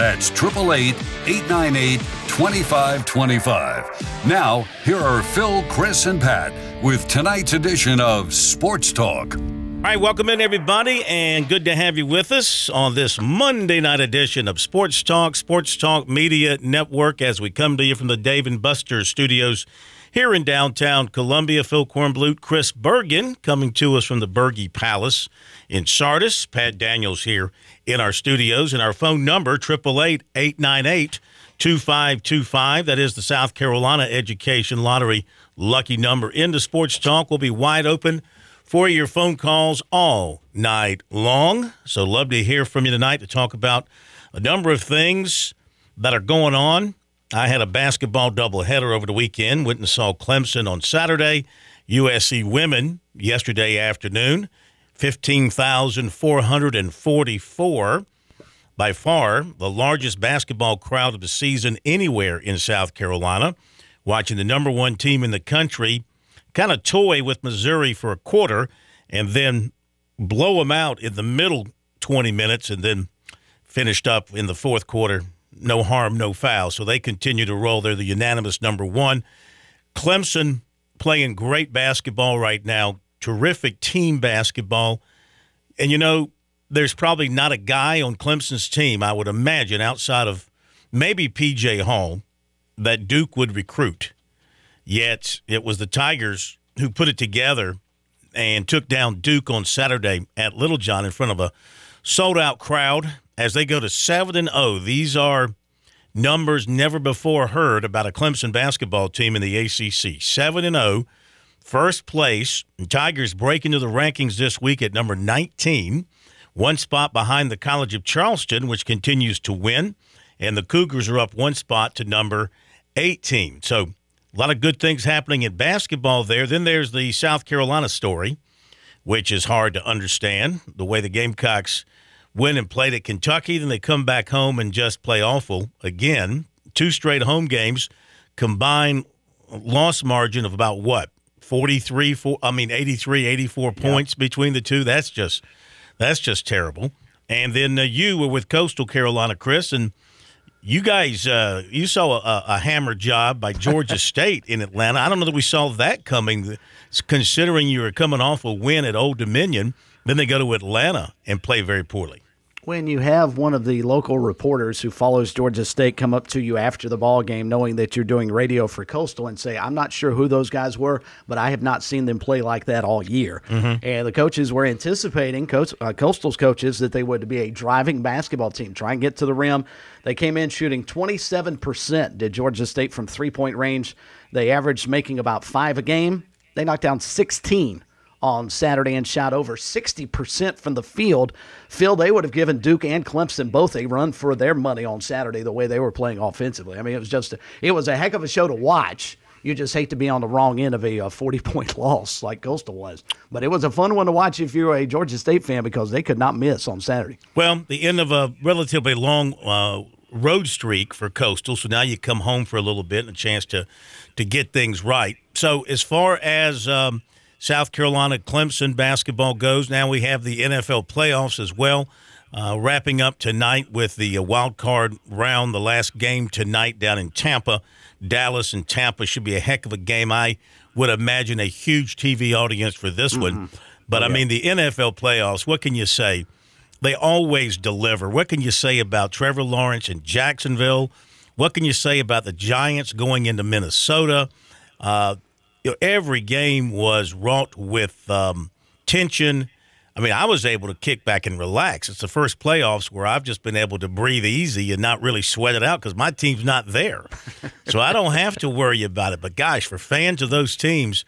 That's 888 898 2525. Now, here are Phil, Chris, and Pat with tonight's edition of Sports Talk. All right, welcome in everybody, and good to have you with us on this Monday night edition of Sports Talk, Sports Talk Media Network, as we come to you from the Dave and Buster studios here in downtown Columbia. Phil Kornblut, Chris Bergen, coming to us from the Berge Palace in Sardis. Pat Daniels here in our studios, and our phone number triple eight eight nine eight two five two five. That is the South Carolina Education Lottery lucky number. Into Sports Talk will be wide open for your phone calls all night long. So, love to hear from you tonight to talk about a number of things that are going on. I had a basketball doubleheader over the weekend. Went and saw Clemson on Saturday, USC women yesterday afternoon. 15,444. By far the largest basketball crowd of the season anywhere in South Carolina. Watching the number one team in the country kind of toy with Missouri for a quarter and then blow them out in the middle 20 minutes and then finished up in the fourth quarter. No harm, no foul. So they continue to roll. They're the unanimous number one. Clemson playing great basketball right now, terrific team basketball. And you know, there's probably not a guy on Clemson's team, I would imagine, outside of maybe PJ Hall, that Duke would recruit. Yet it was the Tigers who put it together and took down Duke on Saturday at Littlejohn in front of a sold out crowd as they go to 7 and 0. These are numbers never before heard about a Clemson basketball team in the ACC. 7 and 0, first place. Tigers break into the rankings this week at number 19, one spot behind the College of Charleston, which continues to win, and the Cougars are up one spot to number 18. So a lot of good things happening in basketball there. Then there's the South Carolina story, which is hard to understand. The way the Gamecocks win and played at Kentucky, then they come back home and just play awful again. Two straight home games, combined loss margin of about what? 43 four, I mean 83 84 points between the two. That's just that's just terrible. And then uh, you were with Coastal Carolina, Chris, and you guys, uh, you saw a, a, hammer job by Georgia State in Atlanta. I don't know that we saw that coming, considering you were coming off a win at Old Dominion. Then they go to Atlanta and play very poorly when you have one of the local reporters who follows Georgia State come up to you after the ball game, knowing that you're doing radio for Coastal, and say, "I'm not sure who those guys were, but I have not seen them play like that all year." Mm-hmm. And the coaches were anticipating Coast, uh, Coastal's coaches that they would be a driving basketball team, try and get to the rim. They came in shooting 27%. Did Georgia State from three point range? They averaged making about five a game. They knocked down 16 on Saturday and shot over 60% from the field. Phil, they would have given Duke and Clemson both a run for their money on Saturday the way they were playing offensively. I mean, it was just a, it was a heck of a show to watch. You just hate to be on the wrong end of a, 40 point loss like Coastal was. But it was a fun one to watch if you're a Georgia State fan because they could not miss on Saturday. Well, the end of a relatively long uh, road streak for Coastal. So now you come home for a little bit and a chance to, to get things right. So as far as um, South Carolina Clemson basketball goes. Now we have the NFL playoffs as well. Uh, wrapping up tonight with the uh, wild card round, the last game tonight down in Tampa. Dallas and Tampa should be a heck of a game. I would imagine a huge TV audience for this mm-hmm. one. But oh, yeah. I mean, the NFL playoffs, what can you say? They always deliver. What can you say about Trevor Lawrence in Jacksonville? What can you say about the Giants going into Minnesota? Uh, you know, every game was wrought with um, tension. I mean, I was able to kick back and relax. It's the first playoffs where I've just been able to breathe easy and not really sweat it out because my team's not there. so I don't have to worry about it. But gosh, for fans of those teams,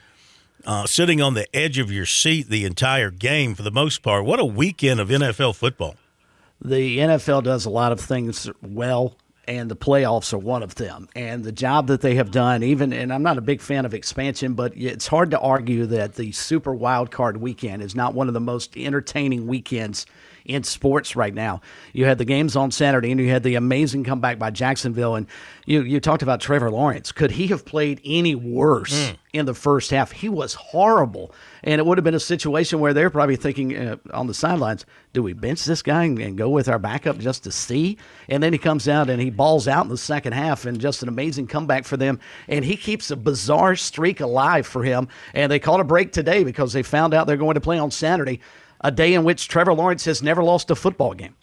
uh, sitting on the edge of your seat the entire game for the most part, what a weekend of NFL football. The NFL does a lot of things well and the playoffs are one of them. And the job that they have done, even, and I'm not a big fan of expansion, but it's hard to argue that the Super Wild Card weekend is not one of the most entertaining weekends in sports right now. You had the games on Saturday, and you had the amazing comeback by Jacksonville. And you you talked about Trevor Lawrence. Could he have played any worse mm. in the first half? He was horrible, and it would have been a situation where they're probably thinking uh, on the sidelines, "Do we bench this guy and, and, go with our backup just to see?" And then he comes out and he balls out in the second half, and just an amazing comeback for them. And he keeps a bizarre streak alive for him. And they called a break today because they found out they're going to play on Saturday a day in which Trevor Lawrence has never lost a football game.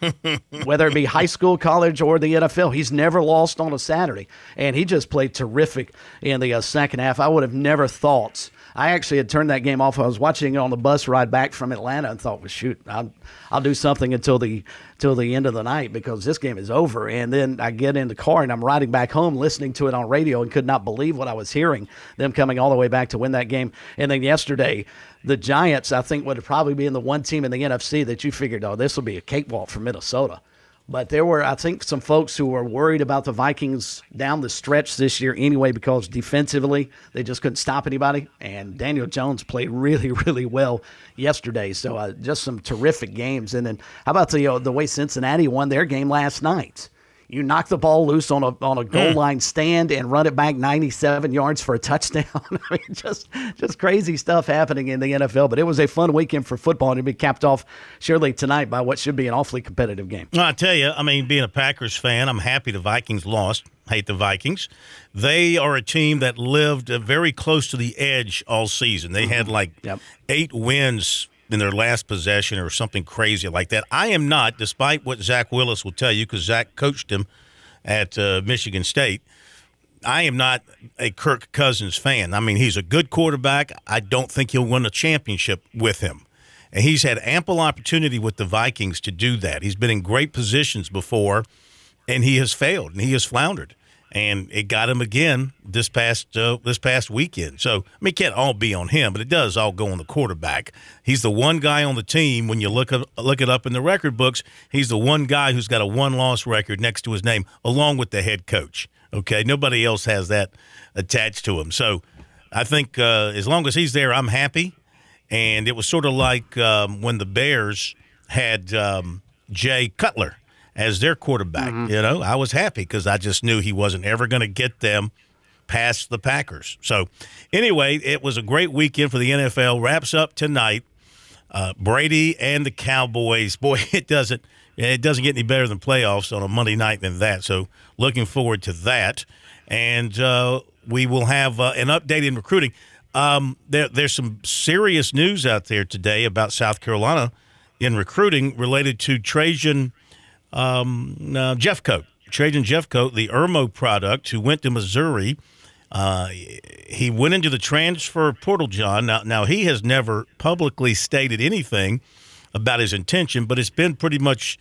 Whether it be high school, college, or the NFL, he's never lost on a Saturday, and he just played terrific in the uh, second half. I would have never thought I actually had turned that game off. I was watching it on the bus ride back from Atlanta and thought, well, shoot, I'll, I'll do something until the till the end of the night because this game is over. And then I get in the car and I'm riding back home listening to it on radio and could not believe what I was hearing. Them coming all the way back to win that game. And then yesterday, the Giants, I think, would probably be in the one team in the NFC that you figured, oh, this will be a cakewalk for Minnesota. But there were, I think, some folks who were worried about the Vikings down the stretch this year anyway because defensively they just couldn't stop anybody. And Daniel Jones played really, really well yesterday. So uh, just some terrific games. And then how about the uh, the way Cincinnati won their game last night? You knock the ball loose on a on a goal mm. line stand and run it back 97 yards for a touchdown. I mean, just just crazy stuff happening in the NFL. But it was a fun weekend for football, and it'll be capped off surely tonight by what should be an awfully competitive game. I tell you, I mean, being a Packers fan, I'm happy the Vikings lost. Hate the Vikings. They are a team that lived very close to the edge all season. They mm-hmm. had like yep. eight wins in their last possession or something crazy like that. I am not, despite what Zach Willis will tell you, because Zach coached him at uh, Michigan State. I am not a Kirk Cousins fan. I mean, he's a good quarterback. I don't think he'll win a championship with him. And he's had ample opportunity with the Vikings to do that. He's been in great positions before, and he has failed and he has floundered and it got him again this past uh, this past weekend. So I mean, it can't all be on him, but it does all go on the quarterback. He's the one guy on the team when you look at, look it up in the record books. He's the one guy who's got a one loss record next to his name, along with the head coach. Okay, nobody else has that attached to him. So I think uh, as long as he's there, I'm happy. And it was sort of like um, when the Bears had um, Jay Cutler as their quarterback. Mm-hmm. You know, I was happy because I just knew he wasn't ever going to get them past the Packers. So, anyway, it was a great weekend for the NFL. Wraps up tonight. Uh, Brady and the Cowboys. Boy, it doesn't it doesn't get any better than playoffs on a Monday night than that. So, looking forward to that. And uh, we will have uh, an update in recruiting. Um, there, there's some serious news out there today about South Carolina in recruiting related to Trajan um, uh, Jeffcoat, Trajan Jeffcoat, the Irmo product, who went to Missouri. Uh, he went into the transfer portal, John. Now, now he has never publicly stated anything about his intention, but it's been pretty much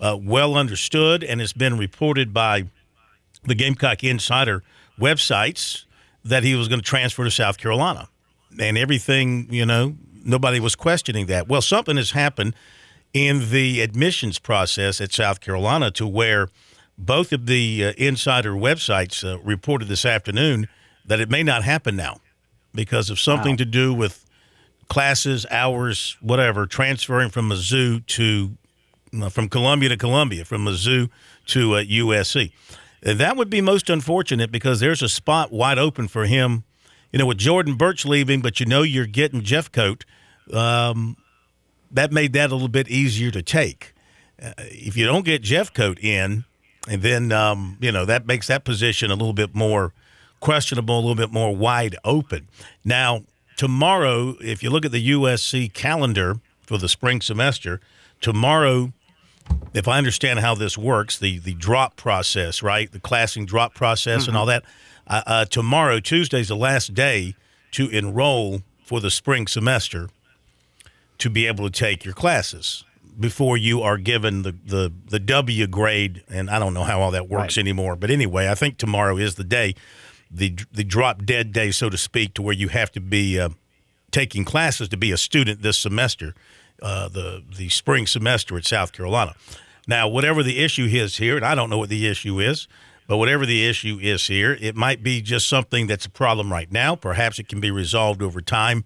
uh, well understood, and it's been reported by the Gamecock Insider websites that he was going to transfer to South Carolina, and everything. You know, nobody was questioning that. Well, something has happened in the admissions process at South Carolina to where both of the uh, insider websites uh, reported this afternoon that it may not happen now because of something wow. to do with classes, hours, whatever, transferring from Mizzou to uh, from Columbia to Columbia, from Mizzou to USC. Uh, that would be most unfortunate because there's a spot wide open for him. You know, with Jordan Burch leaving, but you know you're getting Jeffcoat. Um, that made that a little bit easier to take. Uh, if you don't get Jeffcoat in, and then um, you know that makes that position a little bit more questionable, a little bit more wide open. Now tomorrow, if you look at the USC calendar for the spring semester, tomorrow, if I understand how this works, the the drop process, right, the classing drop process, mm-hmm. and all that. Uh, uh, tomorrow, Tuesday's the last day to enroll for the spring semester to be able to take your classes before you are given the, the, the W grade. And I don't know how all that works right. anymore. But anyway, I think tomorrow is the day, the, the drop dead day, so to speak, to where you have to be uh, taking classes to be a student this semester, uh, the, the spring semester at South Carolina. Now, whatever the issue is here, and I don't know what the issue is, but whatever the issue is here, it might be just something that's a problem right now. Perhaps it can be resolved over time,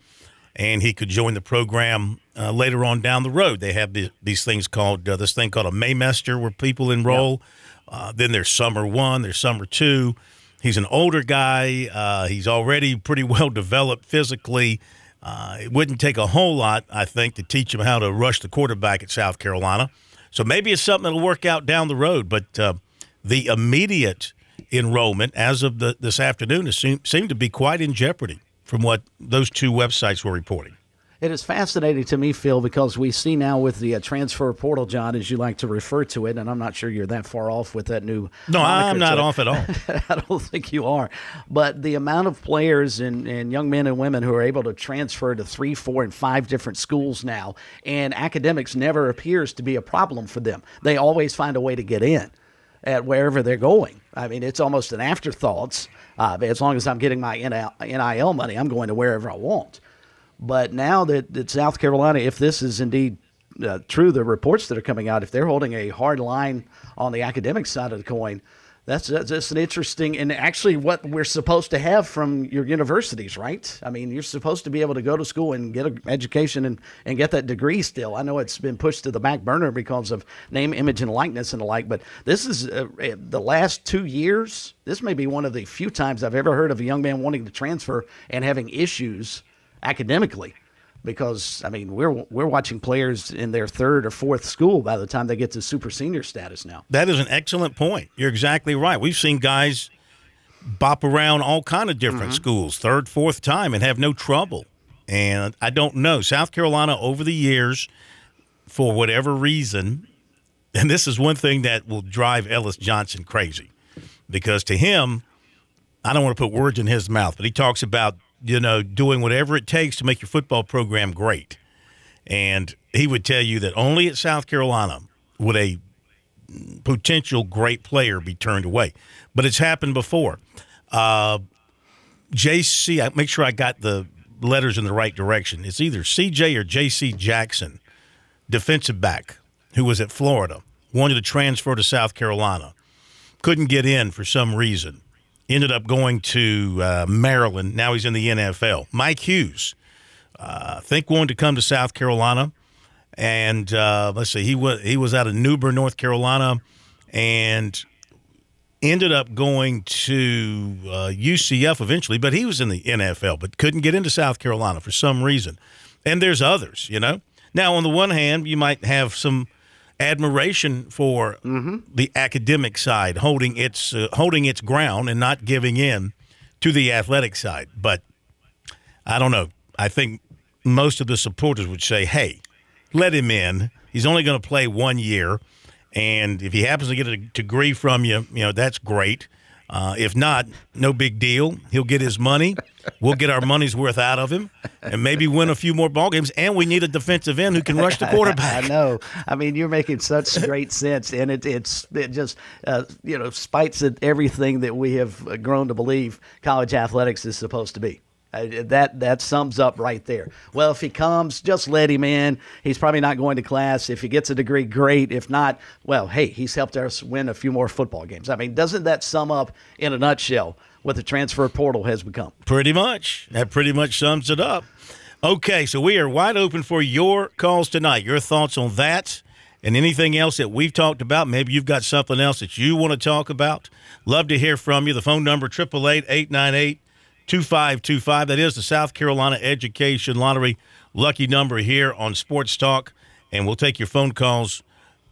and he could join the program uh, later on down the road. They have the, these things called uh, this thing called a Maymester where people enroll. Uh, then there's summer one, there's summer two. He's an older guy. Uh, he's already pretty well developed physically. Uh, it wouldn't take a whole lot, I think, to teach him how to rush the quarterback at South Carolina. So maybe it's something that'll work out down the road. But uh, the immediate enrollment as of the, this afternoon seemed, seemed to be quite in jeopardy from what those two websites were reporting. It is fascinating to me, Phil, because we see now with the uh, transfer portal, John, as you like to refer to it, and I'm not sure you're that far off with that new. No, I'm not off at all. I don't think you are. But the amount of players and, and young men and women who are able to transfer to three, four, and five different schools now, and academics never appears to be a problem for them. They always find a way to get in at wherever they're going. I mean, it's almost an afterthought. Uh, as long as I'm getting my NIL money, I'm going to wherever I want. But now that, that South Carolina, if this is indeed uh, true, the reports that are coming out, if they're holding a hard line on the academic side of the coin, that's that's an interesting and actually what we're supposed to have from your universities, right? I mean, you're supposed to be able to go to school and get an education and, and get that degree still. I know it's been pushed to the back burner because of name, image, and likeness and the like, but this is uh, uh the last two years. This may be one of the few times I've ever heard of a young man wanting to transfer and having issues academically because I mean we're we're watching players in their third or fourth school by the time they get to super senior status now. That is an excellent point. You're exactly right. We've seen guys bop around all kind of different mm-hmm. schools, third, fourth time, and have no trouble. And I don't know South Carolina over the years, for whatever reason, and this is one thing that will drive Ellis Johnson crazy, because to him, I don't want to put words in his mouth, but he talks about you know, doing whatever it takes to make your football program great. And he would tell you that only at South Carolina would a potential great player be turned away. But it's happened before. Uh, JC, I make sure I got the letters in the right direction. It's either CJ or JC Jackson, defensive back, who was at Florida, wanted to transfer to South Carolina, couldn't get in for some reason ended up going to uh, Maryland. Now he's in the NFL. Mike Hughes, uh, I think wanted to come to South Carolina, and uh, let's see, he was he was out of New Bern, North Carolina, and ended up going to UCF uh, eventually. But he was in the NFL, but couldn't get into South Carolina for some reason. And there's others, you know. Now, on the one hand, you might have some admiration for mm-hmm. the academic side holding its uh, holding its ground and not giving in to the athletic side. But I don't know. I think most of the supporters would say, "Hey, let him in. He's only going to play one year, and if he happens to get a degree from you, you know that's great. Uh, if not, no big deal. He'll get his money. We'll get our money's worth out of him, and maybe win a few more ball games. And we need a defensive end who can rush the quarterback. I know. I mean, you're making such great sense, and it it's it just uh, you know spites at everything that we have grown to believe college athletics is supposed to be. Uh, that that sums up right there. Well, if he comes, just let him in. He's probably not going to class. If he gets a degree, great. If not, well, hey, he's helped us win a few more football games. I mean, doesn't that sum up in a nutshell what the transfer portal has become? Pretty much. That pretty much sums it up. Okay, so we are wide open for your calls tonight. Your thoughts on that and anything else that we've talked about. Maybe you've got something else that you want to talk about. Love to hear from you. The phone number, 888 898 2525. That is the South Carolina Education Lottery lucky number here on Sports Talk. And we'll take your phone calls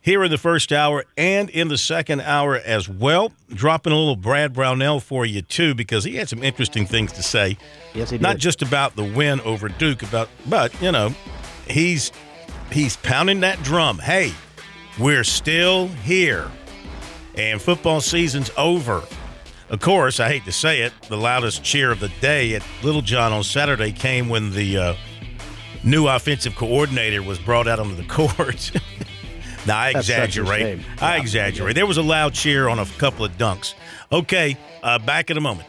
here in the first hour and in the second hour as well. Dropping a little Brad Brownell for you, too, because he had some interesting things to say. Yes, he did. Not just about the win over Duke, about but, you know, he's he's pounding that drum. Hey, we're still here. And football season's over. Of course, I hate to say it, the loudest cheer of the day at Littlejohn on Saturday came when the uh, new offensive coordinator was brought out onto the court. now, I exaggerate. I exaggerate. There was a loud cheer on a couple of dunks. Okay, uh, back in a moment.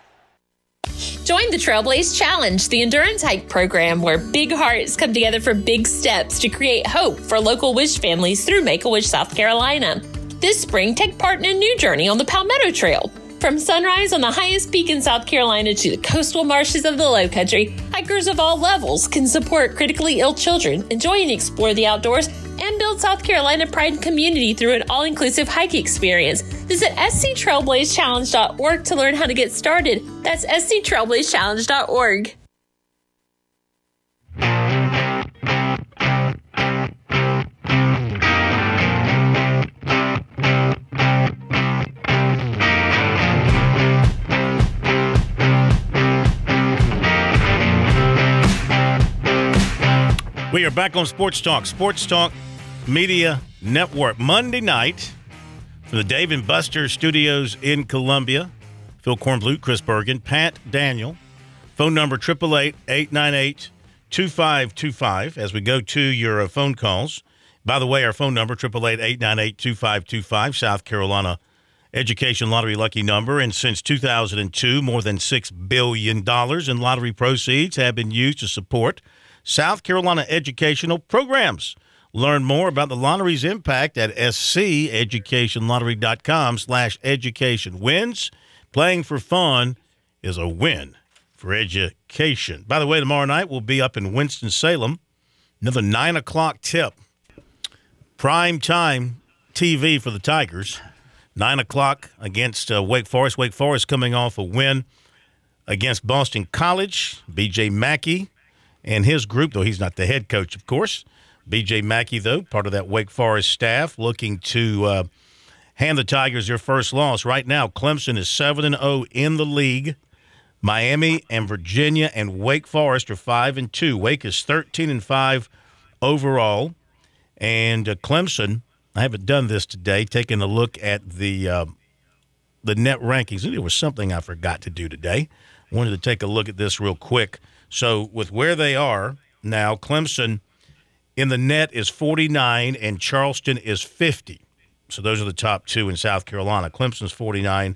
Join the Trailblaze Challenge, the endurance hike program where big hearts come together for big steps to create hope for local Wish families through Make a Wish, South Carolina. This spring, take part in a new journey on the Palmetto Trail. From sunrise on the highest peak in South Carolina to the coastal marshes of the Low Country, hikers of all levels can support critically ill children, enjoy and explore the outdoors, and build South Carolina pride and community through an all inclusive hike experience. Visit sctrailblazechallenge.org to learn how to get started. That's sctrailblazechallenge.org. We are back on Sports Talk, Sports Talk Media Network. Monday night from the Dave and Buster studios in Columbia. Phil Kornblut, Chris Bergen, Pat Daniel. Phone number 888-898-2525 as we go to your uh, phone calls. By the way, our phone number, 888-898-2525, South Carolina Education Lottery lucky number. And since 2002, more than $6 billion in lottery proceeds have been used to support – South Carolina educational programs. Learn more about the lottery's impact at sceducationlottery.com slash education. Wins, playing for fun is a win for education. By the way, tomorrow night we'll be up in Winston-Salem. Another 9 o'clock tip. Prime time TV for the Tigers. 9 o'clock against uh, Wake Forest. Wake Forest coming off a win against Boston College. B.J. McKie and his group, though he's not the head coach, of course. B.J. McKie, though, part of that Wake Forest staff, looking to uh, hand the Tigers their first loss. Right now, Clemson is 7 and 0 in the league. Miami and Virginia and Wake Forest are 5 and 2. Wake is 13 and 5 overall. And uh, Clemson, I haven't done this today, taking a look at the uh, the net rankings. There was something I forgot to do today. I wanted to take a look at this real quick. So with where they are now, Clemson in the net is 49 and Charleston is 50. So those are the top two in South Carolina. Clemson's 49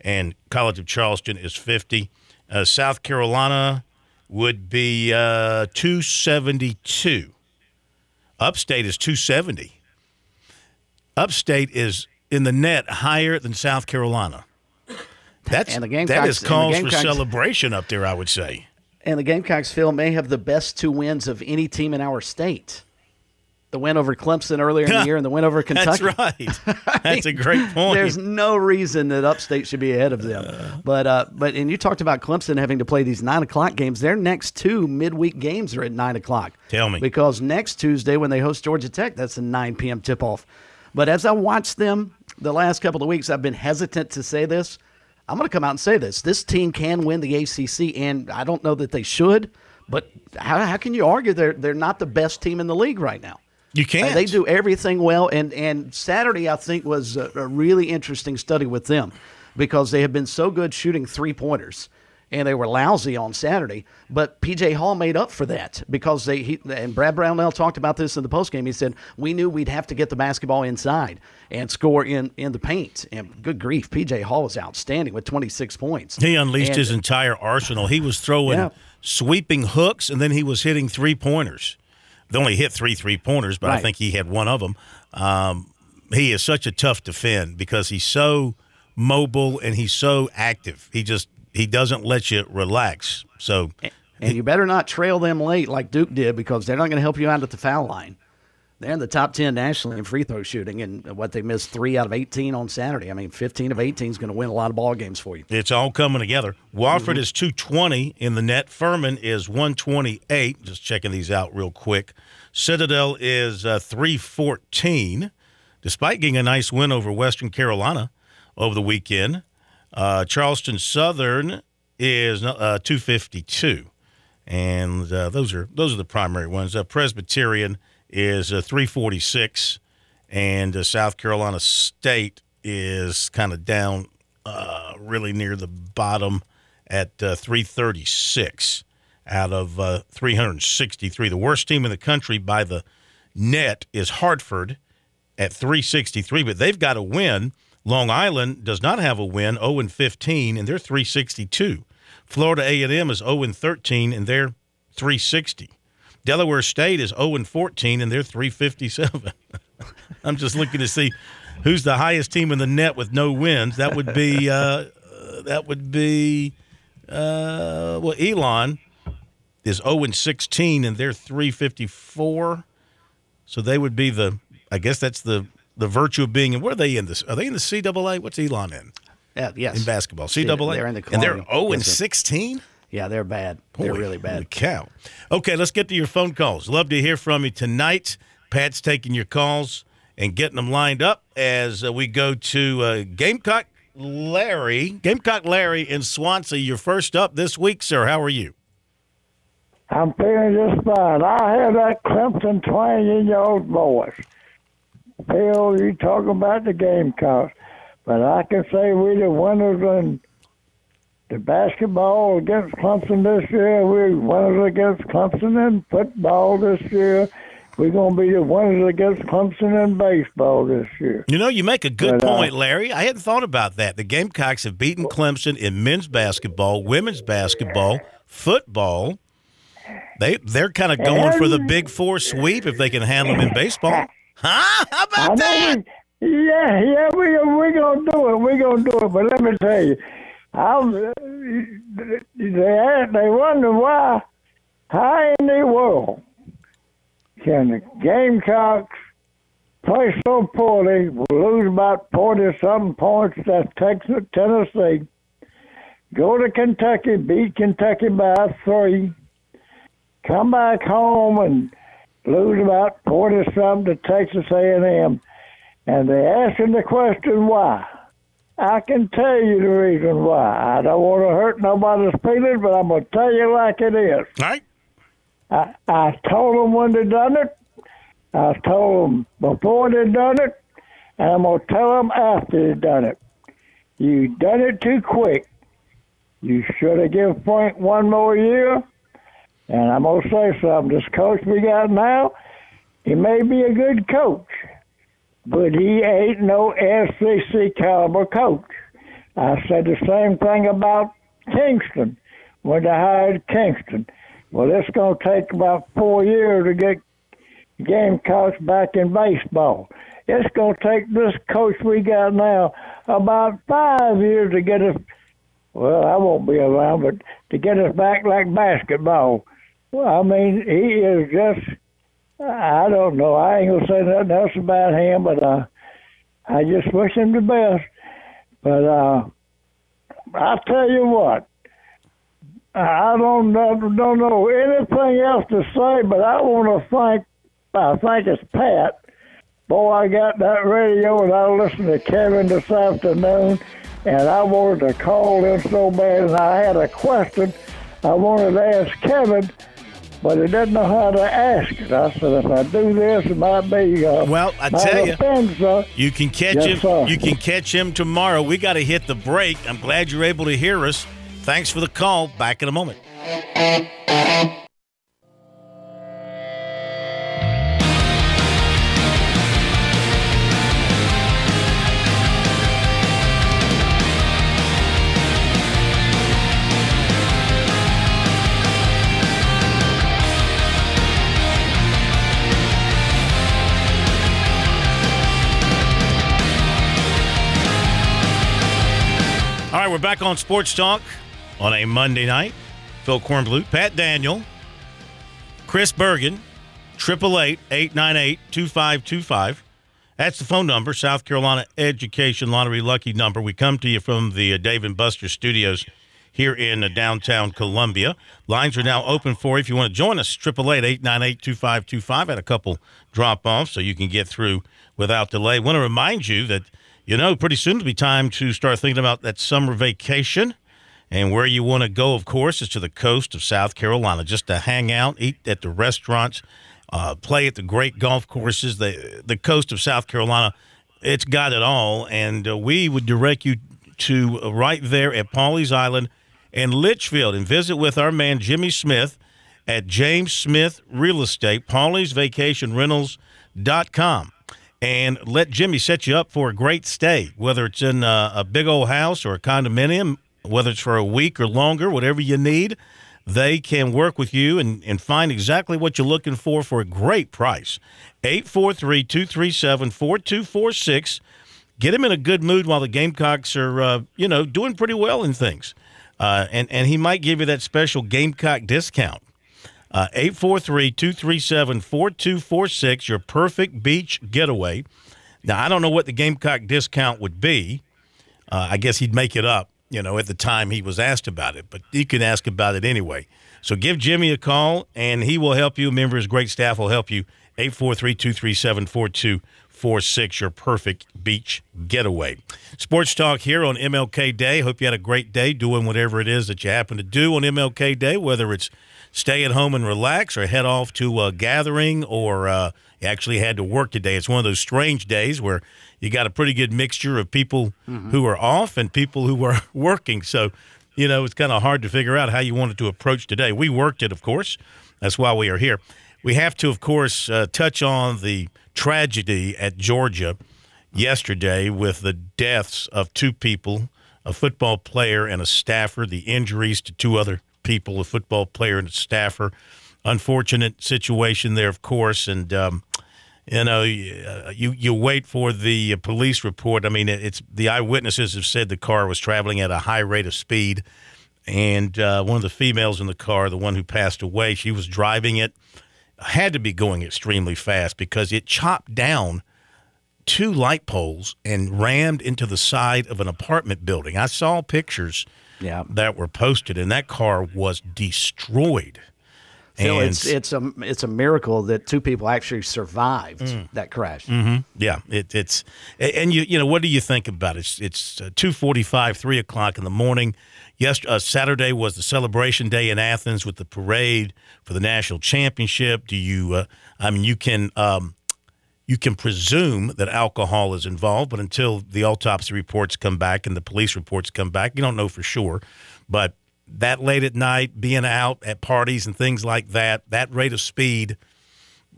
and College of Charleston is 50. Uh, South Carolina would be uh, 272. Upstate is 270. Upstate is in the net higher than South Carolina. That's And the Gamecocks- that is cause for celebration up there, I would say. And the Gamecocks, Phil, may have the best two wins of any team in our state. The win over Clemson earlier in the year and the win over Kentucky. That's right. That's a great point. There's no reason that Upstate should be ahead of them. But uh, but and you talked about Clemson having to play these nine o'clock games. Their next two midweek games are at nine o'clock. Tell me. because next Tuesday when they host Georgia Tech, that's a nine p.m. tip off. But as I watched them the last couple of weeks, I've been hesitant to say this. I'm going to come out and say this: this team can win the ACC, and I don't know that they should. But how, how can you argue they're they're not the best team in the league right now? you Uh, can't. They do everything well, and and Saturday I think was a, a really interesting study with them because they have been so good shooting three pointers, and they were lousy on Saturday. But PJ Hall made up for that because they he, and Brad Brownell talked about this in the postgame. He said we knew we'd have to get the basketball inside and score in in the paint. And good grief, PJ Hall was outstanding with 26 points. He unleashed And- his entire arsenal. He was throwing Yeah. sweeping hooks, and then he was hitting three pointers. They only hit three three pointers, but I think he had one of them. Um, he is such a tough defend because he's so mobile and he's so active. He just he doesn't let you relax. So, and you better not trail them late like Duke did because they're not going to help you out at the foul line. They're in the top 10 nationally in free throw shooting, and what they missed three out of 18 on Saturday. I mean, 15 of 18 is going to win a lot of ball games for you. It's all coming together. Wofford mm-hmm. is 220 in the net. Furman is 128. Just checking these out real quick. Citadel is uh, 314, despite getting a nice win over Western Carolina over the weekend. Uh, Charleston Southern is uh, 252, and uh, those are those are the primary ones. Uh, Presbyterian is uh, 346, and uh, South Carolina State is kind of down, really near the bottom at 336 out of 363. The worst team in the country by the net is Hartford at 363, but they've got to win Long Island does not have a win, 0 and 15, and they're 362. Florida A&M is 0 and 13, and they're 360. Delaware State is 0 and 14, and they're 357. I'm just looking to see who's the highest team in the net with no wins. That would be uh, that would be uh, well, Elon is 0 and 16, and they're 354. So they would be the. I guess that's the the virtue of being in. What are they in this? Are they in the CAA? What's Elon in? Yeah, yes. In basketball, CAA. They're in the and they're zero oh and sixteen. Yeah, they're bad. They're really bad. Cow. Okay, let's get to your phone calls. Love to hear from you tonight. Pat's taking your calls and getting them lined up as uh, we go to uh, Gamecock Larry. Gamecock Larry in Swansea. You're first up this week, sir. How are you? I'm feeling just fine. I have that Clemson twang in your old voice. Phil, you talk about the Gamecocks, but I can say we the winners in the basketball against Clemson this year. We're winners against Clemson in football this year. We're going to be the winners against Clemson in baseball this year. You know, you make a good but, uh, point, Larry. I hadn't thought about that. The Gamecocks have beaten Clemson in men's basketball, women's basketball, football. They they're kind of going for the Big Four sweep if they can handle them in baseball. Huh? How about that? We, yeah, yeah, we we gonna do it. We gonna do it. But let me tell you, I'm, they they wonder why, how in the world can the Gamecocks play so poorly, lose about forty some points at Texas, Tennessee, go to Kentucky, beat Kentucky by three, come back home and lose about 40 something to Texas A&M. And they asking the question why. I can tell you the reason why. I don't want to hurt nobody's feelings, but I'm going to tell you like it is. All right. I, I told them when they done it. I told them before they done it. And I'm going to tell them after they done it. You done it too quick. You should have given Frank one more year and I'm going to say something. This coach we got now, he may be a good coach, but he ain't no SEC caliber coach. I said the same thing about Kingston when they hired Kingston. Well, it's going to take about four years to get Gamecocks back in baseball. It's going to take this coach we got now about five years to get us. Well, I won't be around, but to get us back like basketball. Well, I mean, he is just. I don't know. I ain't gonna say nothing else about him, but uh, I just wish him the best. But uh, I tell you what, I don't know, don't know anything else to say, but I want to thank. I think it's Pat. Boy, I got that radio and I listened to Kevin this afternoon, and I wanted to call him so bad, and I had a question I wanted to ask Kevin but he doesn't know how to ask it. I said, if I do this, it might be. Uh, well, I tell you, you can catch yes, him. Sir. You can catch him tomorrow. We got to hit the break. I'm glad you're able to hear us. Thanks for the call. Back in a moment. We're back on Sports Talk. on a Monday night. Phil Kornblut, Pat Daniel, Chris Bergen, 888 898 2525. That's the phone number, South Carolina Education Lottery Lucky number. We come to you from the uh, Dave and Buster studios here in uh, downtown Columbia. Lines are now open for if you want to join us. 888 898 2525. Had a couple drop offs so you can get through without delay. want to remind you that, you know, pretty soon it'll be time to start thinking about that summer vacation. And where you want to go, of course, is to the coast of South Carolina just to hang out, eat at the restaurants, uh, play at the great golf courses. The, the coast of South Carolina, it's got it all. And uh, we would direct you to uh, right there at Pawleys Island and Litchfield and visit with our man Jimmy Smith at James Smith Real Estate, PawleysVacationRentals.com. And let Jimmy set you up for a great stay, whether it's in a, a big old house or a condominium whether it's for a week or longer, whatever you need, they can work with you and, and find exactly what you're looking for for a great price. 843 237 4246. Get him in a good mood while the Gamecocks are, uh, you know, doing pretty well in things. Uh, and, and he might give you that special Gamecock discount. Uh, 843 237 4246, your perfect beach getaway. Now, I don't know what the Gamecock discount would be. Uh, I guess he'd make it up you know, at the time he was asked about it, but you can ask about it anyway. So give Jimmy a call, and he will help you. A member of his great staff will help you. 843 237 4246, your perfect beach getaway. Sports Talk here on MLK Day. Hope you had a great day doing whatever it is that you happen to do on MLK Day, whether it's stay at home and relax or head off to a gathering or uh, actually had to work today. It's one of those strange days where you got a pretty good mixture of people mm-hmm. who are off and people who are working. So, you know, it's kind of hard to figure out how you wanted to approach today. We worked it, of course. That's why we are here. We have to, of course, uh, touch on the tragedy at Georgia yesterday with the deaths of two people a football player and a staffer, the injuries to two other people, a football player and a staffer. Unfortunate situation there, of course. And, um, you know, uh, you you wait for the police report. I mean, it's the eyewitnesses have said the car was traveling at a high rate of speed, and uh, one of the females in the car, the one who passed away, she was driving it, had to be going extremely fast because it chopped down two light poles and rammed into the side of an apartment building. I saw pictures yeah. that were posted, and that car was destroyed. Phil, and, it's it's a it's a miracle that two people actually survived mm, that crash. Mm-hmm. Yeah, it, it's and you you know what do you think about it? It's it's uh, two forty five, three o'clock in the morning. Yes, uh, Saturday was the celebration day in Athens with the parade for the national championship. Do you? Uh, I mean, you can um, you can presume that alcohol is involved, but until the autopsy reports come back and the police reports come back, you don't know for sure. But that late at night, being out at parties and things like that, that rate of speed,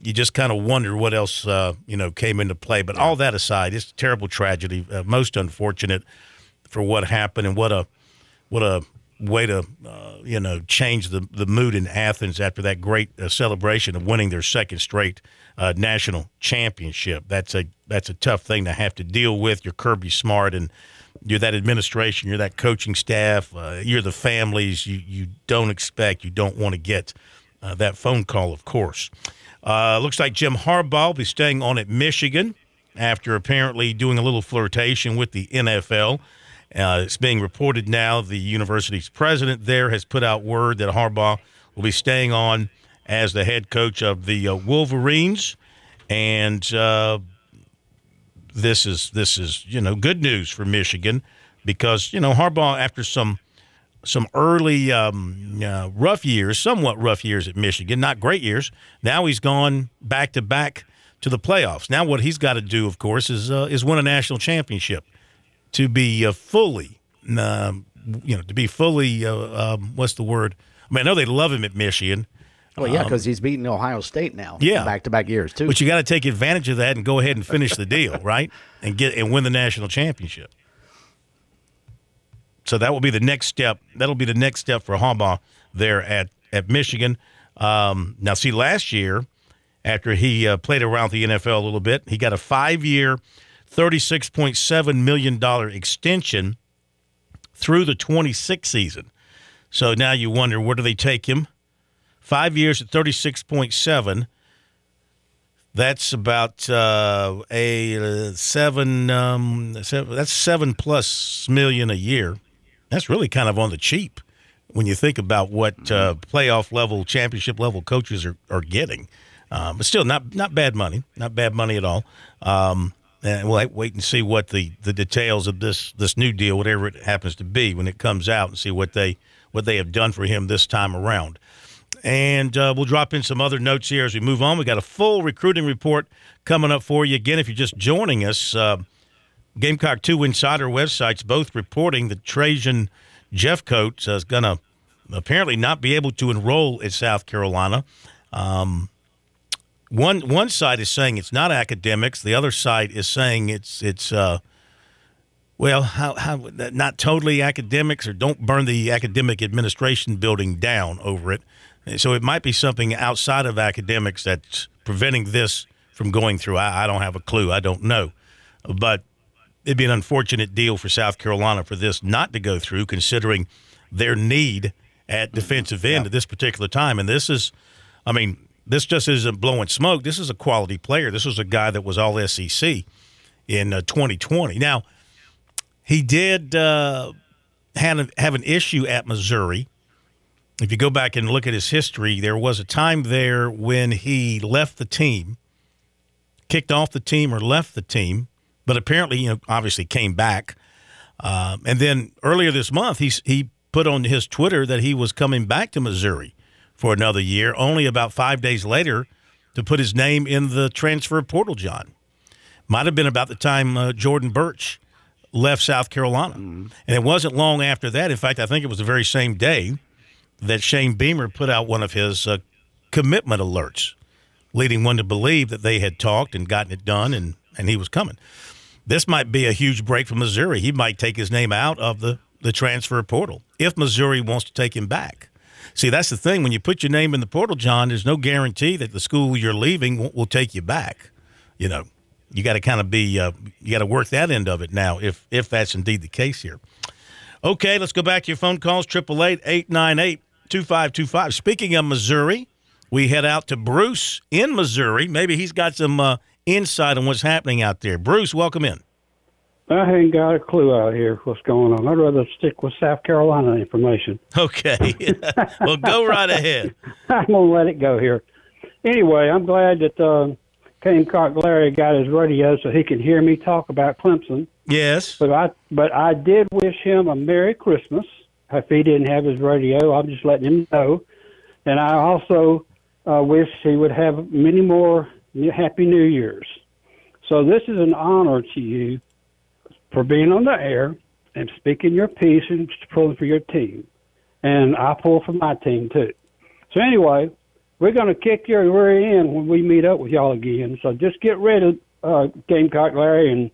you just kind of wonder what else uh, you know came into play. But all that aside, it's a terrible tragedy, uh, most unfortunate for what happened, and what a what a way to uh, you know change the the mood in Athens after that great uh, celebration of winning their second straight uh, national championship. That's a that's a tough thing to have to deal with. You're Kirby Smart and you're that administration, you're that coaching staff, uh, you're the families you, you don't expect, you don't want to get uh, that phone call, of course. Uh, looks like Jim Harbaugh will be staying on at Michigan after apparently doing a little flirtation with the NFL. Uh, it's being reported now the university's president there has put out word that Harbaugh will be staying on as the head coach of the uh, Wolverines. And uh, this is this is you know good news for Michigan because you know Harbaugh after some some early um, uh, rough years, somewhat rough years at Michigan, not great years. Now he's gone back to back to the playoffs. Now what he's got to do, of course, is uh, is win a national championship to be uh, fully, uh, you know, to be fully, uh, um, what's the word? I mean, I know they love him at Michigan. Well, yeah, because um, he's beating Ohio State now. Yeah, back to back years too. But you got to take advantage of that and go ahead and finish the deal, right? And get and win the national championship. So that will be the next step. That'll be the next step for Harbaugh there at at Michigan. Um, now, see, last year after he uh, played around the NFL a little bit, he got a five year, $36.7 million extension through the 26 season. So now you wonder where do they take him? Five years at 36.7. That's about uh, a uh, seven, um, seven. That's seven plus million a year. That's really kind of on the cheap when you think about what uh, mm-hmm. playoff level, championship level coaches are, are getting. Um, but still, not not bad money, not bad money at all. Um, and we'll wait and see what the, the details of this this new deal, whatever it happens to be, when it comes out, and see what they what they have done for him this time around. And uh, we'll drop in some other notes here as we move on. We got a full recruiting report coming up for you. Again, if you're just joining us, uh, Gamecock 2 Insider websites both reporting that Trajan Jeffcoat is going to apparently not be able to enroll at South Carolina. Um, one one side is saying it's not academics. The other side is saying it's it's uh, well, how, how not totally academics, or don't burn the academic administration building down over it. So it might be something outside of academics that's preventing this from going through. I, I don't have a clue. I don't know. But it'd be an unfortunate deal for South Carolina for this not to go through, considering their need at defensive end yeah. at this particular time. And this is, I mean, this just isn't blowing smoke. This is a quality player. This was a guy that was all SEC in uh, 2020. Now, he did uh, have, have an issue at Missouri if you go back and look at his history, there was a time there when he left the team, kicked off the team or left the team, but apparently, you know, obviously came back. Um, and then earlier this month, he he put on his Twitter that he was coming back to Missouri for another year. Only about five days later, to put his name in the transfer portal. John might have been about the time uh, Jordan Burch left South Carolina, mm-hmm. and it wasn't long after that. In fact, I think it was the very same day that Shane Beamer put out one of his uh, commitment alerts, leading one to believe that they had talked and gotten it done and, and he was coming. This might be a huge break for Missouri. He might take his name out of the, the transfer portal if Missouri wants to take him back. See, that's the thing. When you put your name in the portal, John, there's no guarantee that the school you're leaving will, will take you back. You know, you got to kind of be, uh, you got to work that end of it now if if that's indeed the case here. Okay, let's go back to your phone calls. Triple eight eight nine eight 2525. Speaking of Missouri, we head out to Bruce in Missouri. Maybe he's got some uh, insight on what's happening out there. Bruce, welcome in. I ain't got a clue out here what's going on. I'd rather stick with South Carolina information. Okay. well, go right ahead. I'm going to let it go here. Anyway, I'm glad that uh, Gamecock Larry got his radio so he can hear me talk about Clemson. Yes. But I but I did wish him a Merry Christmas if he didn't have his radio, I'm just letting him know. And I also uh, wish he would have many more Happy New Years. So this is an honor to you for being on the air and speaking your piece and pulling for your team. And I pull for my team too. So anyway, we're going to kick your rear end when we meet up with y'all again. So just get ready, uh, Gamecock Larry, and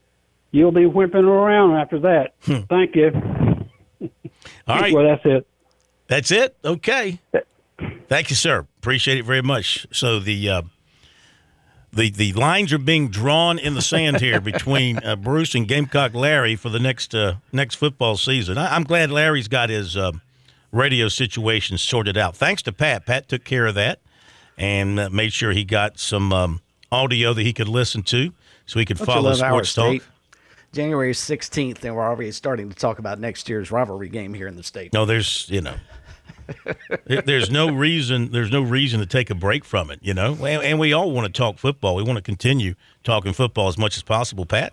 you'll be whipping around after that. Hmm. Thank you. All right. Well, that's it. That's it. Okay. Thank you, sir. Appreciate it very much. So the uh, the the lines are being drawn in the sand here between uh, Bruce and Gamecock Larry for the next uh, next football season. I, am glad Larry's got his uh, radio situation sorted out. Thanks to Pat. Pat took care of that and uh, made sure he got some um, audio that he could listen to, so he could Don't follow sports talk. January 16th, and we're already starting to talk about next year's rivalry game here in the state. No, there's, you know, there's no reason there's no reason to take a break from it, you know. And, and we all want to talk football. We want to continue talking football as much as possible, Pat.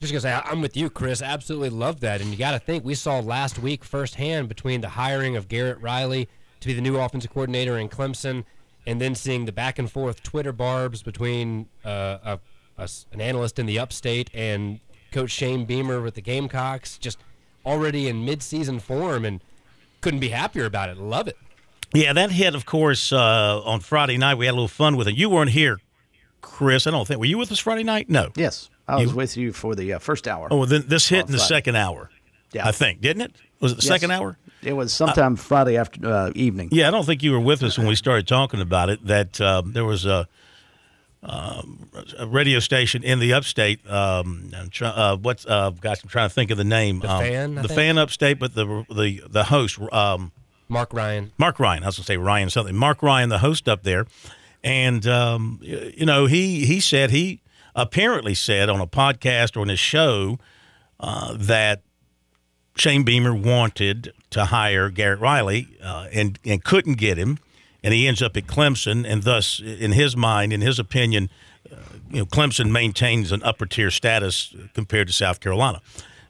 Just gonna say, I'm with you, Chris. Absolutely love that. And you got to think we saw last week firsthand between the hiring of Garrett Riley to be the new offensive coordinator in Clemson, and then seeing the back and forth Twitter barbs between uh, a, a, an analyst in the Upstate and Coach Shane Beamer with the Gamecocks, just already in midseason form, and couldn't be happier about it. Love it. Yeah, that hit, of course, uh, on Friday night. We had a little fun with it. You weren't here, Chris. I don't think. Were you with us Friday night? No. Yes, I was you, with you for the uh, first hour. Oh, well, then this hit in the second hour. Yeah, I think didn't it? Was it the yes. second hour? It was sometime uh, Friday after uh, evening. Yeah, I don't think you were with us when we started talking about it. That uh, there was a um, a radio station in the upstate. Um, try, uh, what's uh, gosh, I'm trying to think of the name. The um, fan. the fan upstate, but the the the host. Um, Mark Ryan. Mark Ryan. I was going to say Ryan something. Mark Ryan, the host up there, and um, you know he he said he apparently said on a podcast or on his show uh, that Shane Beamer wanted to hire Garrett Riley uh, and and couldn't get him, and he ends up at Clemson, and thus, in his mind, in his opinion, uh, you know, Clemson maintains an upper tier status compared to South Carolina.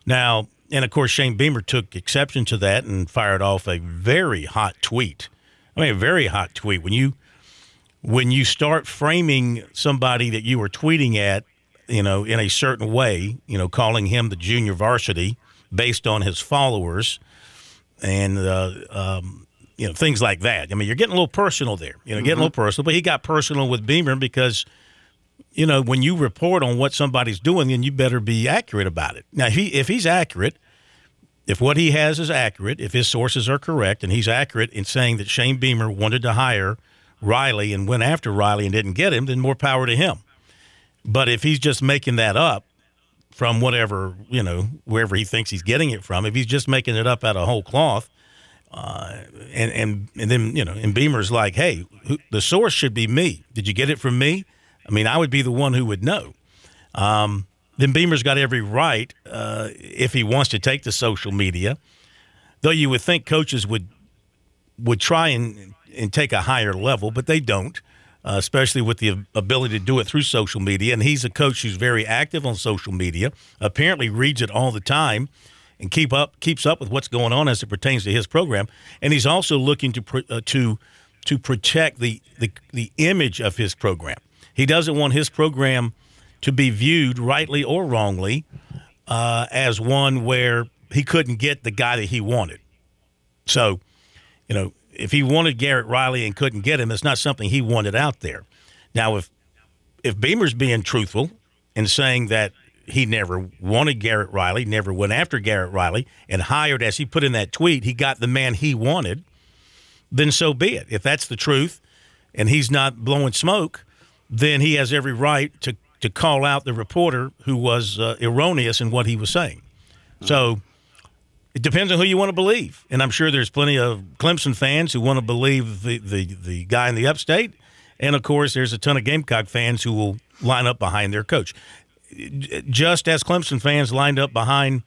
Now, and of course, Shane Beamer took exception to that and fired off a very hot tweet. I mean, a very hot tweet. When you when you start framing somebody that you were tweeting at, you know, in a certain way, you know, calling him the junior varsity based on his followers, and uh, um, you know things like that. I mean, you're getting a little personal there. You know, getting a little mm-hmm. personal. But he got personal with Beamer because you know, when you report on what somebody's doing, then you better be accurate about it. Now, if, he, if he's accurate, if what he has is accurate, if his sources are correct, and he's accurate in saying that Shane Beamer wanted to hire Riley and went after Riley and didn't get him, then more power to him. But if he's just making that up from whatever, you know, wherever he thinks he's getting it from, if he's just making it up out of whole cloth, uh, and, and and then you know, and Beamer's like, hey, who, the source should be me. Did you get it from me? I mean, I would be the one who would know. Um, then Beamer's got every right, uh, if he wants to take to social media, though you would think coaches would would try and, and take a higher level, but they don't, uh, especially with the ability to do it through social media. And he's a coach who's very active on social media, apparently reads it all the time and keep up keeps up with what's going on as it pertains to his program. And he's also looking to pr- uh, to to protect the, the the image of his program. He doesn't want his program to be viewed, rightly or wrongly, uh, as one where he couldn't get the guy that he wanted. So, you know, if he wanted Garrett Riley and couldn't get him, it's not something he wanted out there. Now, if if Beamer's being truthful and saying that he never wanted Garrett Riley, never went after Garrett Riley, and hired, as he put in that tweet, he got the man he wanted, then so be it. If that's the truth and he's not blowing smoke, then he has every right to, to call out the reporter who was uh, erroneous in what he was saying. So it depends on who you want to believe. And I'm sure there's plenty of Clemson fans who want to believe the, the, the guy in the upstate. And of course, there's a ton of Gamecock fans who will line up behind their coach. Just as Clemson fans lined up behind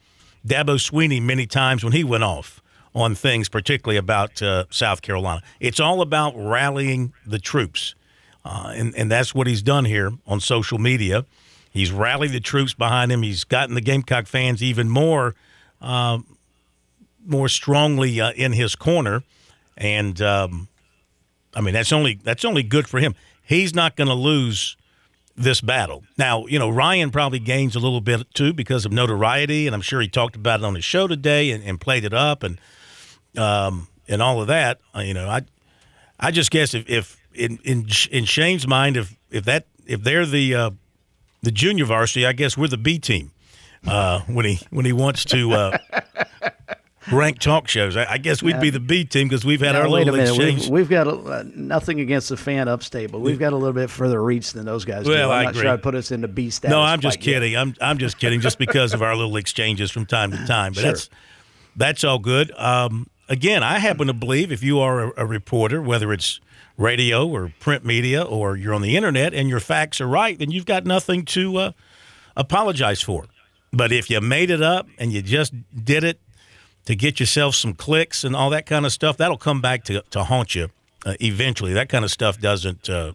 Dabo Swinney many times when he went off on things, particularly about uh, South Carolina. It's all about rallying the troops. Uh, and, and that's what he's done here on social media. He's rallied the troops behind him. He's gotten the Gamecock fans even more, uh, more strongly uh, in his corner, and um, I mean that's only that's only good for him. He's not going to lose this battle. Now, you know Ryan probably gains a little bit too because of notoriety, and I'm sure he talked about it on his show today and, and played it up and um, and all of that. Uh, you know, I I just guess if, if in in in Shane's mind, if if that if they're the uh, the junior varsity, I guess we're the B team. Uh, when he when he wants to uh, rank talk shows, I, I guess we'd be the B team because we've had Now, our wait a little minute. exchange. We've, we've got a, uh, nothing against the fan upstate, but we've got a little bit further reach than those guys do. Well, I'm I not agree. sure I'd put us into B status. no, I'm just yet. kidding. I'm I'm just kidding. Just because of our little exchanges from time to time, but Sure. that's that's all good. Um, again, I happen to believe if you are a, a reporter, whether it's radio or print media or you're on the internet and your facts are right, then you've got nothing to uh, apologize for. But if you made it up and you just did it to get yourself some clicks and all that kind of stuff, that'll come back to, to haunt you uh, eventually. That kind of stuff doesn't uh,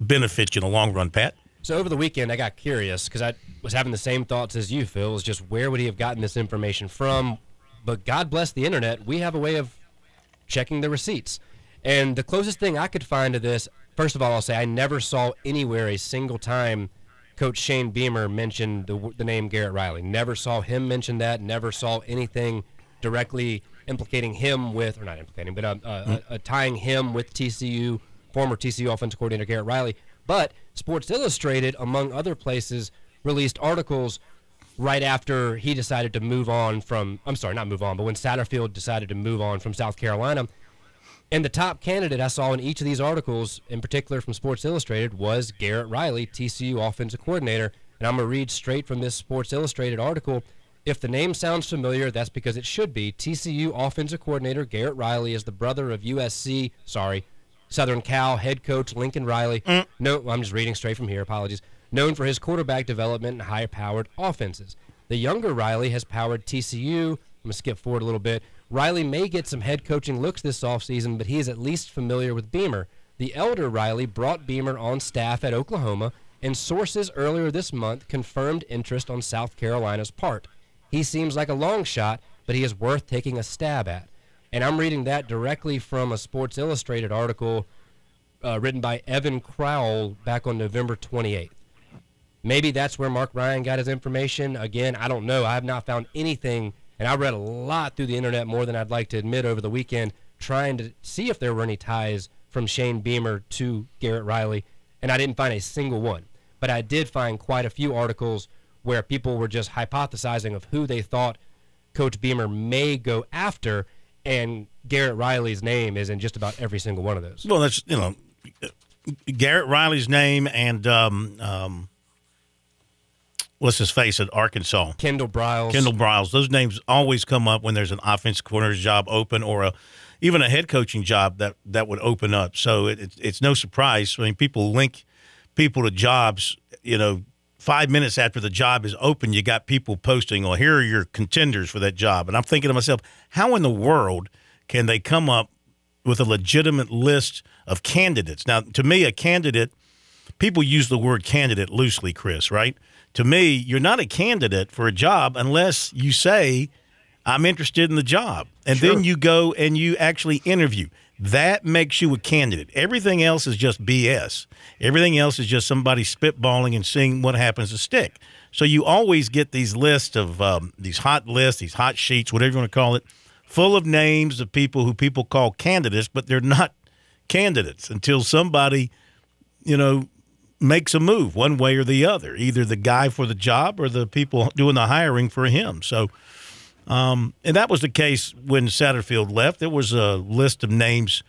benefit you in the long run, Pat. So over the weekend, I got curious because I was having the same thoughts as you, Phil. Is just where would he have gotten this information from? But God bless the internet, we have a way of checking the receipts. And the closest thing I could find to this, first of all, I'll say I never saw anywhere a single time Coach Shane Beamer mention the, the name Garrett Riley. Never saw him mention that. Never saw anything directly implicating him with, or not implicating, but uh, uh, uh, uh, tying him with TCU, former TCU offensive coordinator Garrett Riley. But Sports Illustrated, among other places, released articles right after he decided to move on from, I'm sorry, not move on, but when Satterfield decided to move on from South Carolina. And the top candidate I saw in each of these articles, in particular from Sports Illustrated, was Garrett Riley, TCU offensive coordinator. And I'm going to read straight from this Sports Illustrated article. If the name sounds familiar, that's because it should be. TCU offensive coordinator Garrett Riley is the brother of USC, sorry, Southern Cal head coach Lincoln Riley. Mm. No, I'm just reading straight from here. Apologies. Known for his quarterback development and high-powered offenses. The younger Riley has powered TCU. I'm going to skip forward a little bit. Riley may get some head coaching looks this offseason, but he is at least familiar with Beamer. The elder Riley brought Beamer on staff at Oklahoma, and sources earlier this month confirmed interest on South Carolina's part. He seems like a long shot, but he is worth taking a stab at. And I'm reading that directly from a Sports Illustrated article uh, written by Evan Crowell back on November 28th. Maybe that's where Mark Ryan got his information. Again, I don't know. I have not found anything, and I read a lot through the internet more than I'd like to admit over the weekend, trying to see if there were any ties from Shane Beamer to Garrett Riley, and I didn't find a single one. But I did find quite a few articles where people were just hypothesizing of who they thought Coach Beamer may go after, and Garrett Riley's name is in just about every single one of those. Well, that's you know, Garrett Riley's name and um, um, what's his face at Arkansas, Kendall Briles. Kendall Briles. Those names always come up when there's an offensive coordinator's job open or a even a head coaching job that that would open up. So it, it's it's no surprise. I mean, people link people to jobs. You know, five minutes after the job is open, you got people posting, "Well, here are your contenders for that job." And I'm thinking to myself, how in the world can they come up with a legitimate list of candidates? Now, to me, a candidate. People use the word candidate loosely, Chris, right? To me, you're not a candidate for a job unless you say, I'm interested in the job. And Sure. then you go and you actually interview. That makes you a candidate. Everything else is just BS. Everything else is just somebody spitballing and seeing what happens to stick. So you always get these lists of um, these hot lists, these hot sheets, whatever you want to call it, full of names of people who people call candidates, but they're not candidates until somebody, you know, makes a move one way or the other, either the guy for the job or the people doing the hiring for him. So, um, and that was the case when Satterfield left. There was a list of names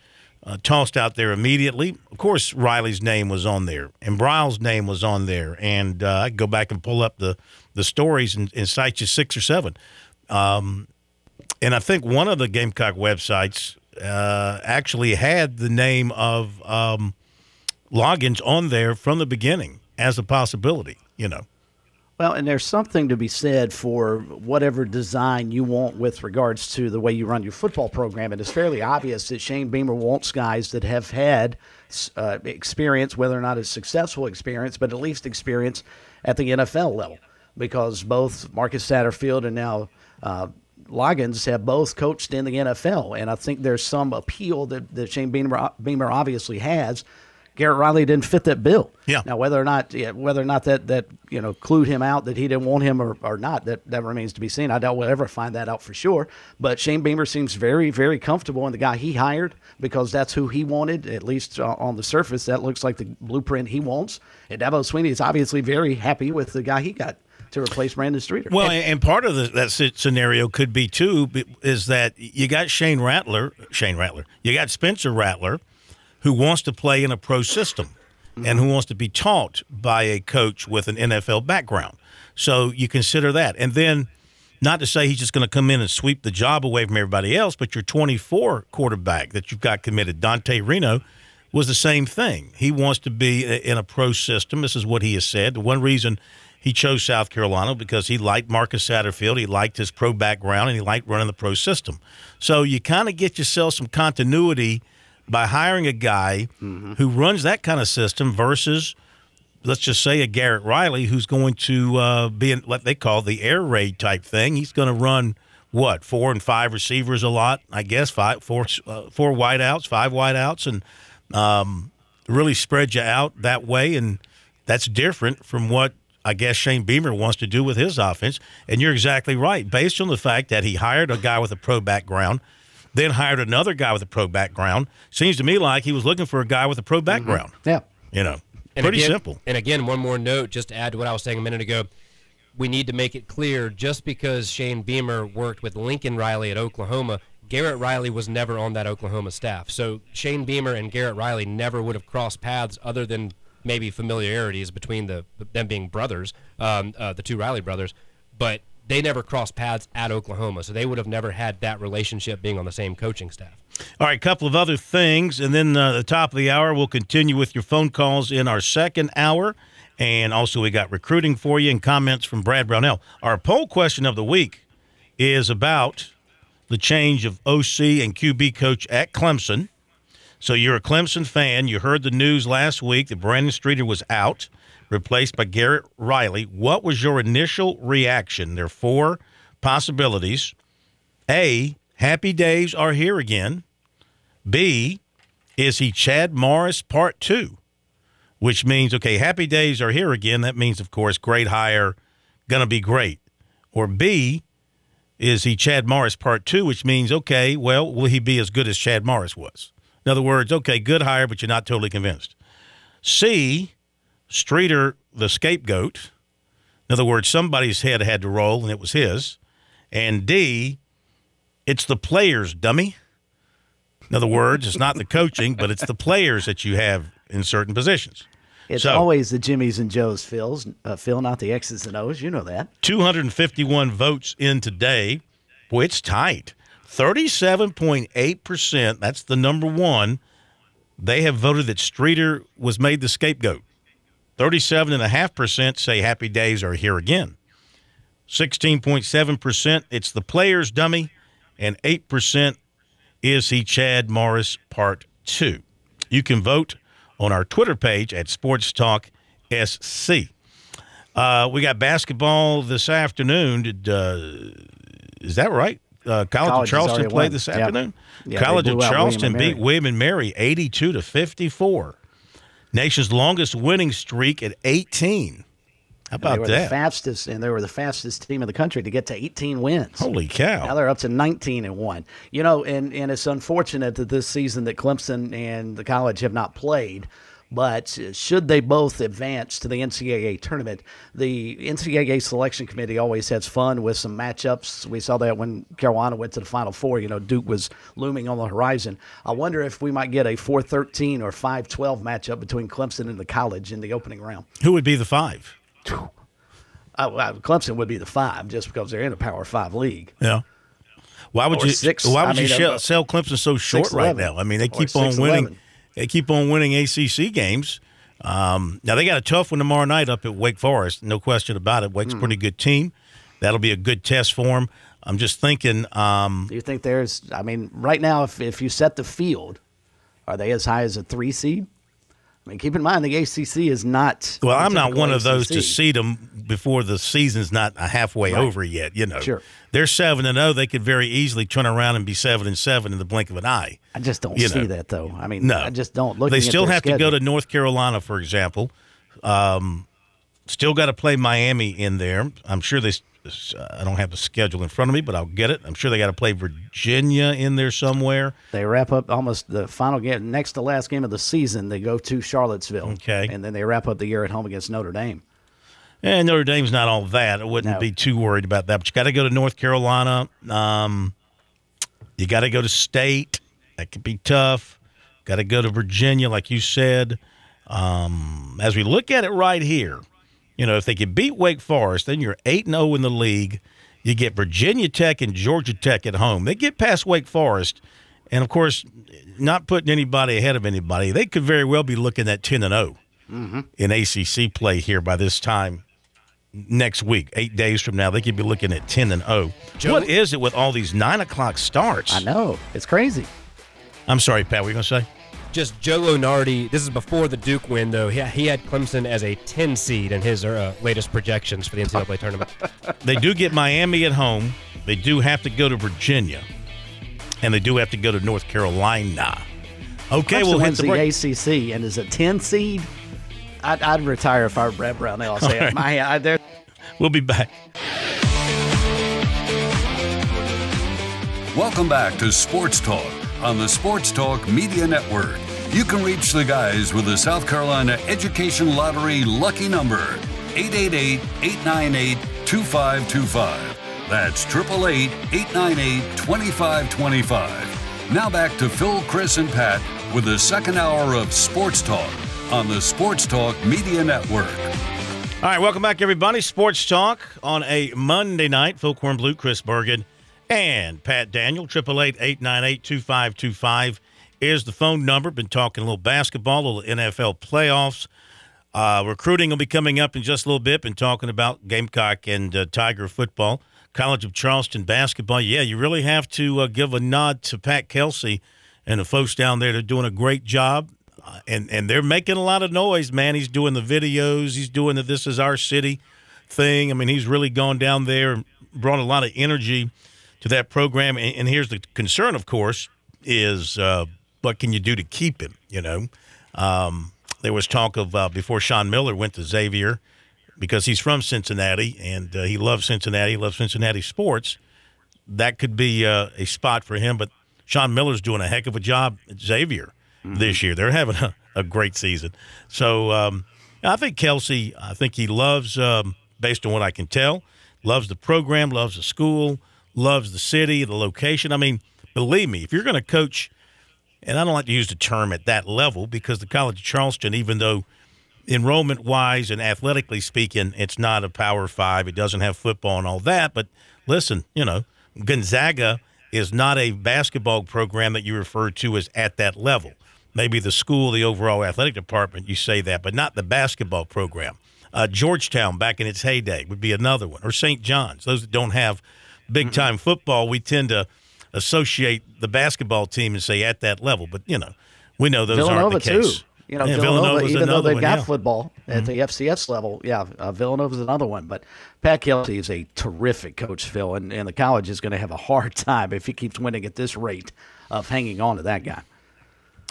uh, tossed out there immediately. Of course, Riley's name was on there, and Briles' name was on there. And uh, I go back and pull up the the stories and, and cite you six or seven. Um, and I think one of the Gamecock websites uh, actually had the name of um, Loggins on there from the beginning as a possibility. You know. Well, and there's something to be said for whatever design you want with regards to the way you run your football program. And it's fairly obvious that Shane Beamer wants guys that have had uh, experience, whether or not it's successful experience, but at least experience at the NFL level. Because both Marcus Satterfield and now uh, Loggins have both coached in the NFL. And I think there's some appeal that, that Shane Beamer, Beamer obviously has. Garrett Riley didn't fit that bill. Yeah. Now whether or not yeah, whether or not that that you know clued him out that he didn't want him or, or not that that remains to be seen. I doubt we'll ever find that out for sure. But Shane Beamer seems very very comfortable in the guy he hired because that's who he wanted. At least uh, on the surface, that looks like the blueprint he wants. And Dabo Swinney is obviously very happy with the guy he got to replace Brandon Streeter. Well, and, and part of the, that scenario could be too is that you got Shane Rattler, Shane Rattler, you got Spencer Rattler, who wants to play in a pro system and who wants to be taught by a coach with an NFL background. So you consider that, and then. Not to say he's just going to come in and sweep the job away from everybody else, but your 24 quarterback that you've got committed, Dante Reno, was the same thing. He wants to be in a pro system. This is what he has said. The one reason he chose South Carolina because he liked Marcus Satterfield, he liked his pro background, and he liked running the pro system. So you kind of get yourself some continuity by hiring a guy who runs that kind of system versus, let's just say, a Garrett Riley who's going to uh, be in what they call the air raid type thing. He's going to run what four and five receivers a lot, I guess five, four, uh, four wideouts, five wideouts, and um, really spread you out that way. And that's different from what I guess Shane Beamer wants to do with his offense. And you're exactly right. Based on the fact that he hired a guy with a pro background, then hired another guy with a pro background, seems to me like he was looking for a guy with a pro background. yeah. You know, And pretty again- simple. And again, one more note, just to add to what I was saying a minute ago. We need to make it clear just because Shane Beamer worked with Lincoln Riley at Oklahoma, Garrett Riley was never on that Oklahoma staff. So Shane Beamer and Garrett Riley never would have crossed paths other than maybe familiarities between the them being brothers, um, uh, the two Riley brothers. But they never crossed paths at Oklahoma, so they would have never had that relationship being on the same coaching staff. All right, a couple of other things, and then uh, the top of the hour, we'll continue with your phone calls in our second hour. And also, we got recruiting for you and comments from Brad Brownell. Our poll question of the week is about the change of OC and QB coach at Clemson. So you're a Clemson fan. You heard the news last week that Brandon Streeter was out, replaced by Garrett Riley. What was your initial reaction? There are four possibilities. A, happy days are here again. B, is he Chad Morris part two? Which means, okay, happy days are here again. That means, of course, great hire, gonna be great. Or B, is he Chad Morris part two, which means, okay, well, will he be as good as Chad Morris was? In other words, okay, good hire, but you're not totally convinced. C, Streeter, the scapegoat. In other words, somebody's head had to roll, and it was his. And D, it's the players, dummy. In other words, it's not the coaching, but it's the players that you have in certain positions. It's So- always the Jimmys and Joes, Phil's, uh, Phil, not the X's and O's. You know that. 251 votes in today. Boy, it's tight. 37.8%, that's the number one. They have voted that Streeter was made the scapegoat. 37.5% say happy days are here again. 16.7%, it's the player's dummy. And 8% is he Chad Morris Part 2. You can vote on our Twitter page at Sports Talk SC. Uh, we got basketball this afternoon. Did uh, is that right? Uh, College, College of Charleston played won. this afternoon. Yeah, College of out William Charleston beat. William and Mary eighty-two to fifty-four. Nation's longest winning streak at eighteen. How they about were the that? fastest, and they were the fastest team in the country to get to 18 wins. Holy cow! Now they're up to 19 and one. You know, and and it's unfortunate that this season that Clemson and the college have not played. But should they both advance to the NCAA tournament, the NCAA selection committee always has fun with some matchups. We saw that when Carolina went to the Final Four. You know, Duke was looming on the horizon. I wonder if we might get a 4-13 or 5-12 matchup between Clemson and the college in the opening round. Who would be the five? Uh, Clemson would be the five just because they're in a Power Five league. Yeah. Why would Or you? six, why I would you sell, uh, sell Clemson so short right 6'11", now? I mean, they keep on 6'11". winning. They keep on winning ACC games. Um, now they got a tough one tomorrow night up at Wake Forest. No question about it. Wake's a Hmm. pretty good team. That'll be a good test for them. I'm just thinking. Um, Do you think there's? I mean, right now, if if you set the field, are they as high as a three seed? I mean, keep in mind the ACC is not. well, I'm not one of those to see them before the season's not halfway Right. over yet. You know, Sure. they're seven and zero. They could very easily turn around and be seven and seven in the blink of an eye. I just don't you see know. that though. I mean, No, I just don't. Looking They still have to go to North Carolina, for example. Um, still got to play Miami in there. I'm sure they. I don't have the schedule in front of me, but I'll get it. I'm sure they got to play Virginia in there somewhere. They wrap up almost the final game, next to last game of the season. They go to Charlottesville. Okay. and then they wrap up the year at home against Notre Dame. And Notre Dame's not all that. I wouldn't No. be too worried about that. But you got to go to North Carolina. Um, you got to go to State. That could be tough. Got to go to Virginia, like you said. Um, as we look at it right here, you know, if they can beat Wake Forest, then you're eight and zero in the league. You get Virginia Tech and Georgia Tech at home. They get past Wake Forest, and of course, not putting anybody ahead of anybody. They could very well be looking at ten and zero in ACC play here by this time next week, eight days from now, they could be looking at 10 and 0. What is it with all these nine o'clock starts? I know it's crazy. I'm sorry, Pat, what were you going to say? Just Joe Lunardi. This is before the Duke win, though. He, he had Clemson as a 10 seed in his uh, latest projections for the NCAA tournament. They do get Miami at home. They do have to go to Virginia. And they do have to go to North Carolina. Okay, Clemson we'll hit wins the the. ACC and is a ten seed. I'd, I'd retire if I were Brett Brownell. I'll say All it. My, I, there, We'll be back. Welcome back to Sports Talk on the Sports Talk Media Network you can reach the guys with the South Carolina Education Lottery lucky number 888 898 2525. That's 888 898 2525. Now back to Phil, Chris, and Pat with the second hour of Sports Talk on the Sports Talk Media Network. All right, welcome back, everybody. Sports Talk on a Monday night. Phil Kornblut, Chris Bergen, and Pat Daniel, 888 898 2525 is the phone number. Been talking a little basketball, a little NFL playoffs. Uh, recruiting will be coming up in just a little bit. Been talking about Gamecock and uh, Tiger football. College of Charleston basketball. Yeah, you really have to uh, give a nod to Pat Kelsey and the folks down there. They're doing a great job and and they're making a lot of noise, man. He's doing the videos, he's doing the "This Is Our City" thing. I mean, he's really gone down there and brought a lot of energy to that program. And, and here's the concern, of course, is uh, what can you do to keep him? You know, um, there was talk of uh, before Sean Miller went to Xavier because he's from Cincinnati and uh, he loves Cincinnati, he loves Cincinnati sports. That could be uh, a spot for him, but Sean Miller's doing a heck of a job at Xavier mm-hmm. this year. They're having a, a great season. So um, I think Kelsey, I think he loves, um, based on what I can tell, loves the program, loves the school, loves the city, the location. I mean, believe me, if you're going to coach, and I don't like to use the term at that level because the College of Charleston, even though enrollment wise and athletically speaking, it's not a power five, it doesn't have football and all that. But listen, you know, Gonzaga is not a basketball program that you refer to as at that level maybe the school, the overall athletic department, you say that, but not the basketball program. Uh, Georgetown, back in its heyday, would be another one, or St. John's. Those that don't have big time football, we tend to associate the basketball team and say at that level. But you know, we know those Villanova aren't the case. Too. You know, yeah, Villanova, even though they've got yeah. football at mm-hmm. the FCS level, yeah, uh, Villanova's another one. But Pat Kelsey is a terrific coach, Phil, and, and the college is going to have a hard time if he keeps winning at this rate of hanging on to that guy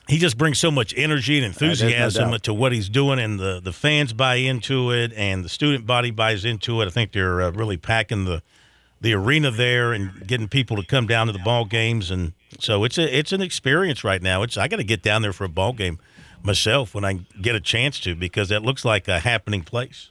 he just brings so much energy and enthusiasm no to what he's doing, and the, the fans buy into it, and the student body buys into it. I think they're uh, really packing the the arena there and getting people to come down to the ball games, and so it's a it's an experience right now. It's I got to get down there for a ball game myself when I get a chance to because that looks like a happening place.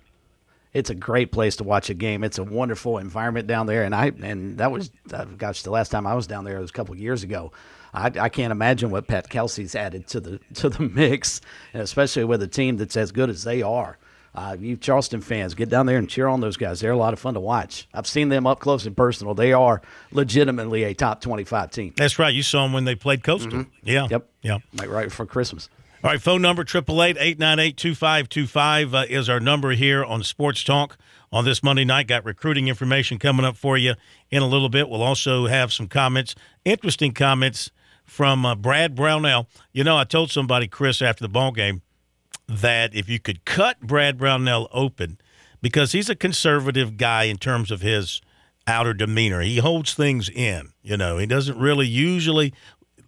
It's a great place to watch a game. It's a wonderful environment down there, and I and that was uh, gosh the last time I was down there was a couple years ago I, I can't imagine what Pat Kelsey's added to the to the mix, especially with a team that's as good as they are. Uh, you Charleston fans, get down there and cheer on those guys. They're a lot of fun to watch. I've seen them up close and personal. They are legitimately a top 25 team. That's right. You saw them when they played Coastal. Mm-hmm. Yeah. Yep. Yeah. Like right for Christmas. All right, phone number 888-898-2525 uh, is our number here on Sports Talk on this Monday night. Got recruiting information coming up for you in a little bit. We'll also have some comments, interesting comments from uh, Brad Brownell. You know, I told somebody, Chris, after the ball game, that if you could cut Brad Brownell open, because he's a conservative guy in terms of his outer demeanor, he holds things in. You know, he doesn't really usually.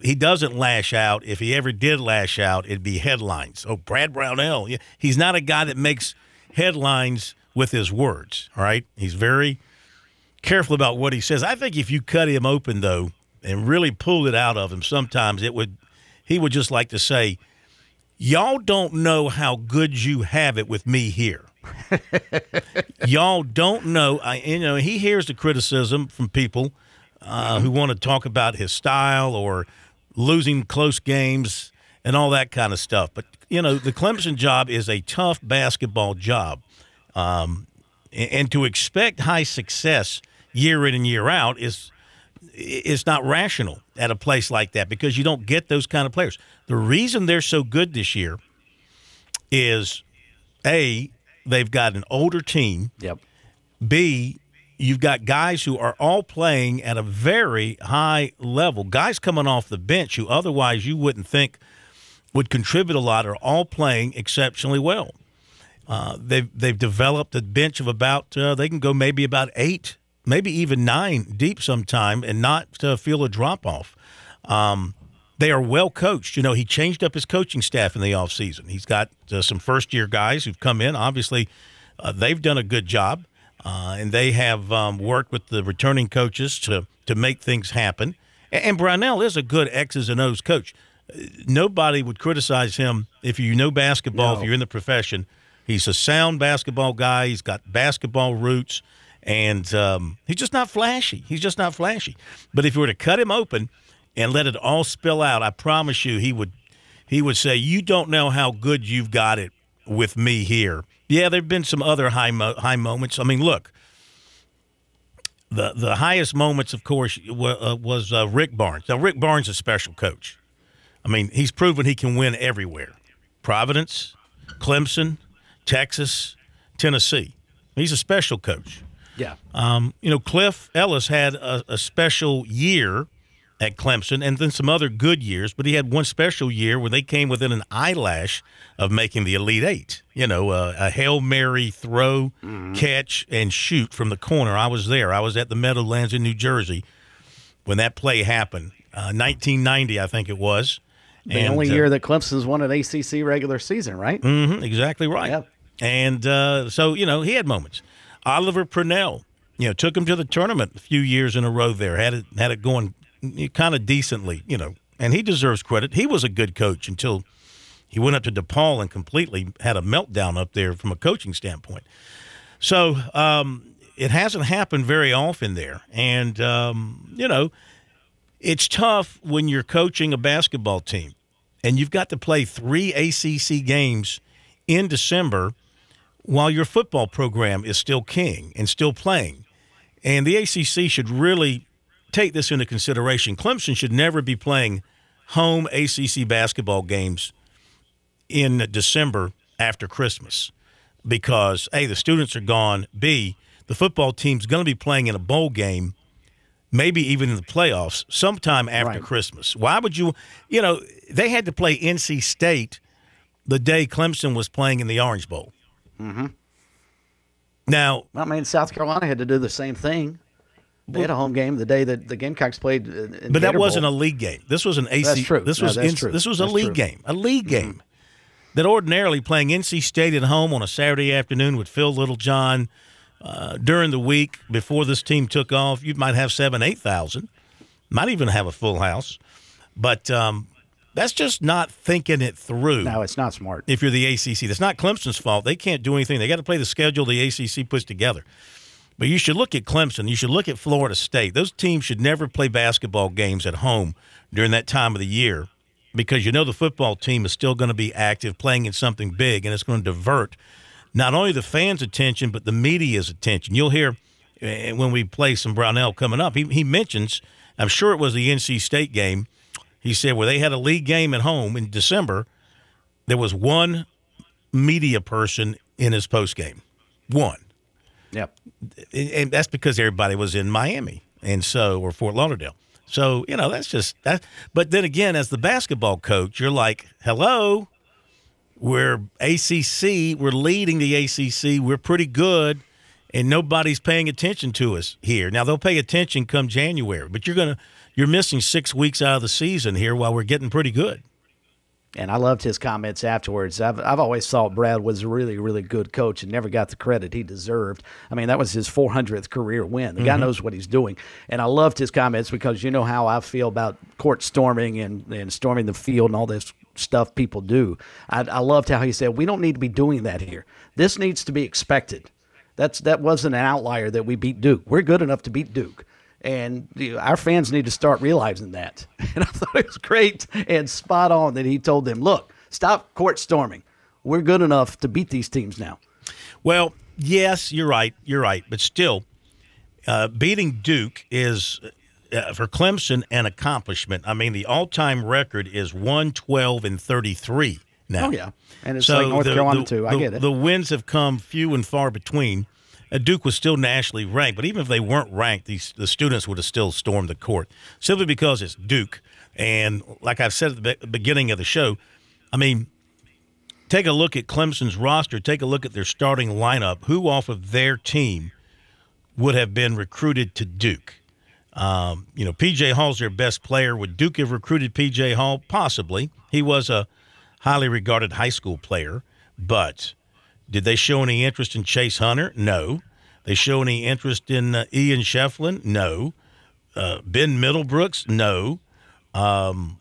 He doesn't lash out. If he ever did lash out, it'd be headlines. Oh, Brad Brownell. He's not a guy that makes headlines with his words. All right. He's very careful about what he says. I think if you cut him open, though, and really pulled it out of him. Sometimes it would, he would just like to say, "Y'all don't know how good you have it with me here." Y'all don't know. I, you know, he hears the criticism from people uh, who want to talk about his style or losing close games and all that kind of stuff. But you know, the Clemson job is a tough basketball job, um, and, and to expect high success year in and year out is it's not rational at a place like that because you don't get those kind of players. The reason they're so good this year is a they've got an older team. Yep. B you've got guys who are all playing at a very high level. Guys coming off the bench who otherwise you wouldn't think would contribute a lot are all playing exceptionally well. Uh, they've they've developed a bench of about uh, they can go maybe about eight maybe even nine deep sometime and not uh, feel a drop off. Um, they are well coached. You know, he changed up his coaching staff in the offseason. He's got uh, some first year guys who've come in. Obviously, uh, they've done a good job, uh, and they have um, worked with the returning coaches to, to make things happen. And, and Brownell is a good X's and O's coach. Nobody would criticize him if you know basketball, no. if you're in the profession. He's a sound basketball guy. He's got basketball roots and um, he's just not flashy. He's just not flashy. But if you were to cut him open and let it all spill out, I promise you, he would he would say, "You don't know how good you've got it with me here Yeah, there've been some other high mo- high moments. I mean, look, the the highest moments, of course, uh, was uh, Rick Barnes. Now, Rick Barnes is a special coach. I mean, he's proven he can win everywhere. Providence, Clemson, Texas, Tennessee. He's a special coach. Yeah. Um, you know, Cliff Ellis had a, a, special year at Clemson and then some other good years, but he had one special year where they came within an eyelash of making the Elite Eight. You know, uh, a Hail Mary throw, mm-hmm. catch, and shoot from the corner. I was there. I was at the Meadowlands in New Jersey when that play happened. Uh, 1990, I think it was. The and, only year uh, that Clemson's won an ACC regular season, right? Mm-hmm, exactly right. Yep. And uh, so, you know, he had moments. Oliver Purnell, you know, took him to the tournament a few years in a row there, had it, had it going kind of decently, you know, and he deserves credit. He was a good coach until he went up to DePaul and completely had a meltdown up there from a coaching standpoint. So um, it hasn't happened very often there. And, um, you know, it's tough when you're coaching a basketball team and you've got to play three ACC games in December while your football program is still king and still playing. And the ACC should really take this into consideration. Clemson should never be playing home ACC basketball games in December after Christmas because A, the students are gone, B, the football team's going to be playing in a bowl game maybe even in the playoffs sometime after right. Christmas. Why would you, you know, they had to play NC State the day Clemson was playing in the Orange Bowl. Mm-hmm. Now, I mean, South Carolina had to do the same thing. They had a home game the day that the Gamecocks played. but Gator that wasn't Bowl. a league game. This was an AC. That's true. This was no, in, true. this was that's a league true. game. A league mm-hmm. game that ordinarily playing NC State at home on a Saturday afternoon with Phil Littlejohn uh, during the week before this team took off. You might have seven, eight thousand, might even have a full house, but um, that's just not thinking it through. No, it's not smart. If you're the ACC, that's not Clemson's fault. They can't do anything. They got to play the schedule the ACC puts together. But you should look at Clemson. You should look at Florida State. Those teams should never play basketball games at home during that time of the year because you know the football team is still going to be active playing in something big and it's going to divert not only the fans' attention, but the media's attention. You'll hear eh, when we play some Brownell coming up, he, he mentions, I'm sure it was the NC State game. He said where they had a league game at home in December, there was one media person in his post game. One. Yep. And that's because everybody was in Miami and so or Fort Lauderdale. So, you know, that's just that but then again, as the basketball coach, you're like, Hello, we're ACC, we're leading the ACC, we're pretty good, and nobody's paying attention to us here. Now they'll pay attention come January, but you're gonna you're missing six weeks out of the season here while we're getting pretty good. And I loved his comments afterwards. I've, I've always thought Brad was a really, really good coach and never got the credit he deserved. I mean, that was his 400th career win. The mm-hmm. guy knows what he's doing. And I loved his comments because you know how I feel about court storming and, and storming the field and all this stuff people do. I, I loved how he said, "We don't need to be doing that here. This needs to be expected." That's that wasn't an outlier that we beat Duke. We're good enough to beat Duke, and you know, our fans need to start realizing that. And I thought it was great and spot on that he told them, "Look, stop court storming. We're good enough to beat these teams now." Well, yes, you're right. You're right, but still, uh, beating Duke is uh, for Clemson an accomplishment. I mean, the all-time record is 112 and 33 now. Oh yeah, and it's so like North the, Carolina the, too. I get it. The wins have come few and far between. Uh, Duke was still nationally ranked, but even if they weren't ranked, these the students would have still stormed the court simply because it's Duke. And like I've said at the be- beginning of the show, I mean, take a look at Clemson's roster. Take a look at their starting lineup. Who off of their team would have been recruited to Duke? Um, you know, PJ Hall's their best player. Would Duke have recruited PJ Hall? Possibly. He was a highly regarded high school player, but did they show any interest in Chase Hunter? No. They show any interest in uh, Ian Schieffelin? No. Uh, ben Middlebrooks? No. Um,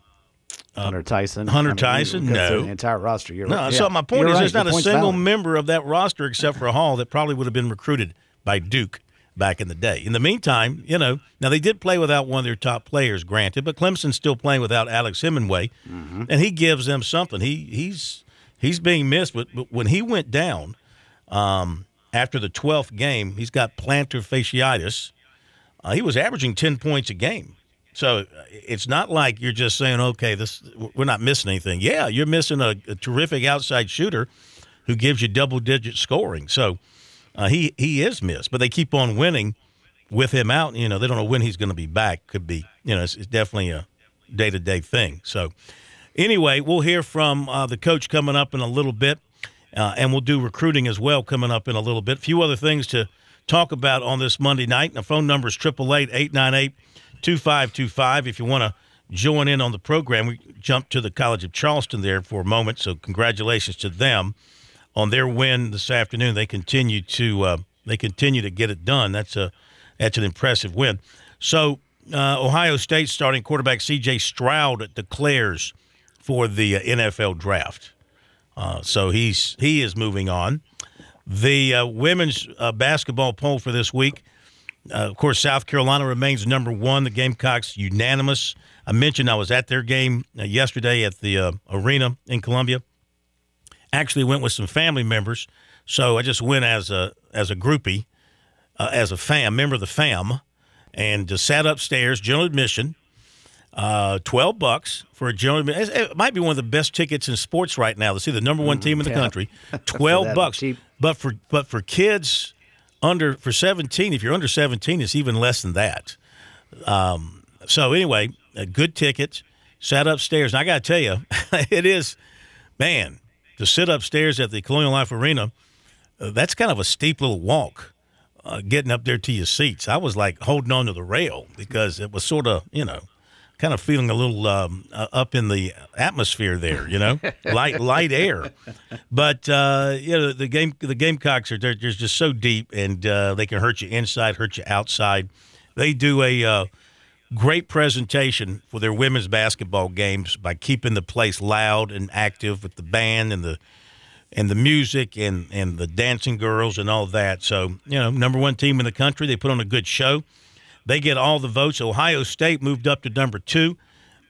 uh, Hunter Tyson. Hunter I mean, Tyson? No. The entire roster. You're no. Right. So yeah. my point You're is, right. there's not a single valid. member of that roster except for Hall that probably would have been recruited by Duke back in the day. In the meantime, you know, now they did play without one of their top players, granted, but Clemson's still playing without Alex Hemenway, mm-hmm. and he gives them something. He he's he's being missed, but, when he went down, um, after the 12th game, he's got plantar fasciitis. Uh, he was averaging 10 points a game. So uh, it's not like you're just saying, okay, this we're not missing anything. Yeah, you're missing a, a terrific outside shooter who gives you double digit scoring. So uh, he he is missed, but they keep on winning with him out. You know, they don't know when he's going to be back. Could be, you know, it's, it's definitely a day to day thing. So anyway, we'll hear from uh, the coach coming up in a little bit, uh, and we'll do recruiting as well coming up in a little bit. A few other things to talk about on this Monday night. And the phone number is 888 898 2525 if you want to join in on the program. We jumped to the College of Charleston there for a moment, so congratulations to them on their win this afternoon. They continue to uh, they continue to get it done. That's a that's an impressive win. So uh, Ohio State starting quarterback C.J. Stroud declares for the uh, NFL draft. Uh, so he's he is moving on. The uh, women's uh, basketball poll for this week. Uh, of course, South Carolina remains number one. The Gamecocks unanimous. I mentioned I was at their game yesterday at the arena in Columbia. Actually, went with some family members, so I just went as a as a groupie, as a fam member of the fam and just sat upstairs, general admission. Uh, twelve bucks for a general. It might be one of the best tickets in sports right now to see the number one team in the yeah. country. Twelve bucks, cheap. but for but for kids under for seventeen, if you're under seventeen, it's even less than that. Um, so anyway, a good ticket. Sat upstairs, and I got to tell you, it is, man, to sit upstairs at the Colonial Life Arena. Uh, that's kind of a steep little walk uh, getting up there to your seats. I was like holding on to the rail because it was sort of, you know, kind of feeling a little um, uh, up in the atmosphere there, you know, light light air. But uh, you know, the game the Gamecocks are they're, they're just so deep, and uh, they can hurt you inside, hurt you outside. They do a uh, great presentation for their women's basketball games by keeping the place loud and active with the band and the and the music and, and the dancing girls and all that. So, you know, number one team in the country. They put on a good show. They get all the votes. Ohio State moved up to number two.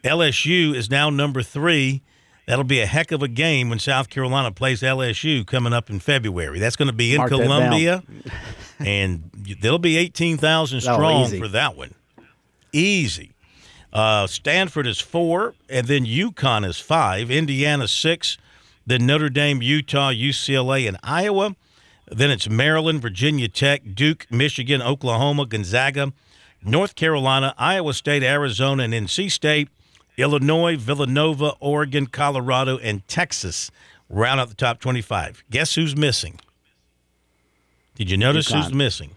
LSU is now number three. That'll be a heck of a game when South Carolina plays LSU coming up in February. That's going to be in Mark Columbia, and there'll be 18,000 Oh, strong easy. for that one. Easy. Uh, Stanford is four, and then UConn is five. Indiana six, then Notre Dame, Utah, UCLA, and Iowa. Then it's Maryland, Virginia Tech, Duke, Michigan, Oklahoma, Gonzaga, North Carolina, Iowa State, Arizona, and NC State, Illinois, Villanova, Oregon, Colorado, and Texas round out the top 25. Guess who's missing? Did you notice who's missing?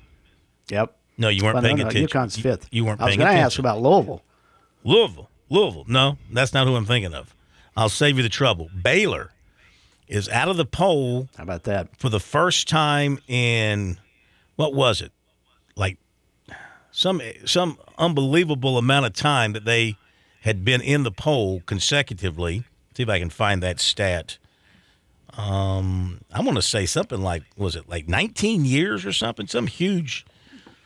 Yep. No, you weren't Well, paying no, attention. UConn's You- fifth. You, weren't paying attention. I was paying going to ask about Louisville. Louisville. Louisville. No, that's not who I'm thinking of. I'll save you the trouble. Baylor is out of the poll How about that? for the first time in what was it? Like some some unbelievable amount of time that they had been in the poll consecutively. See if I can find that stat. Um, I want to say something like was it like 19 years or something? Some huge.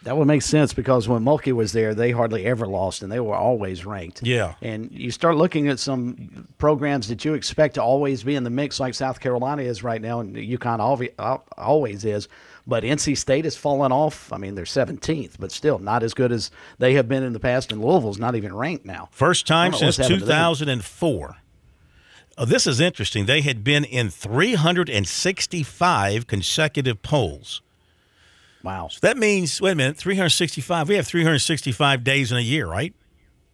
That would make sense because when Mulkey was there, they hardly ever lost, and they were always ranked. Yeah. And you start looking at some programs that you expect to always be in the mix, like South Carolina is right now, and UConn always is. But NC State has fallen off. I mean, they're 17th, but still not as good as they have been in the past. And Louisville's not even ranked now. First time I don't know since what's happened to them. 2004. Oh, this is interesting. They had been in 365 consecutive polls. Wow. So that means, wait a minute, 365. We have 365 days in a year, right?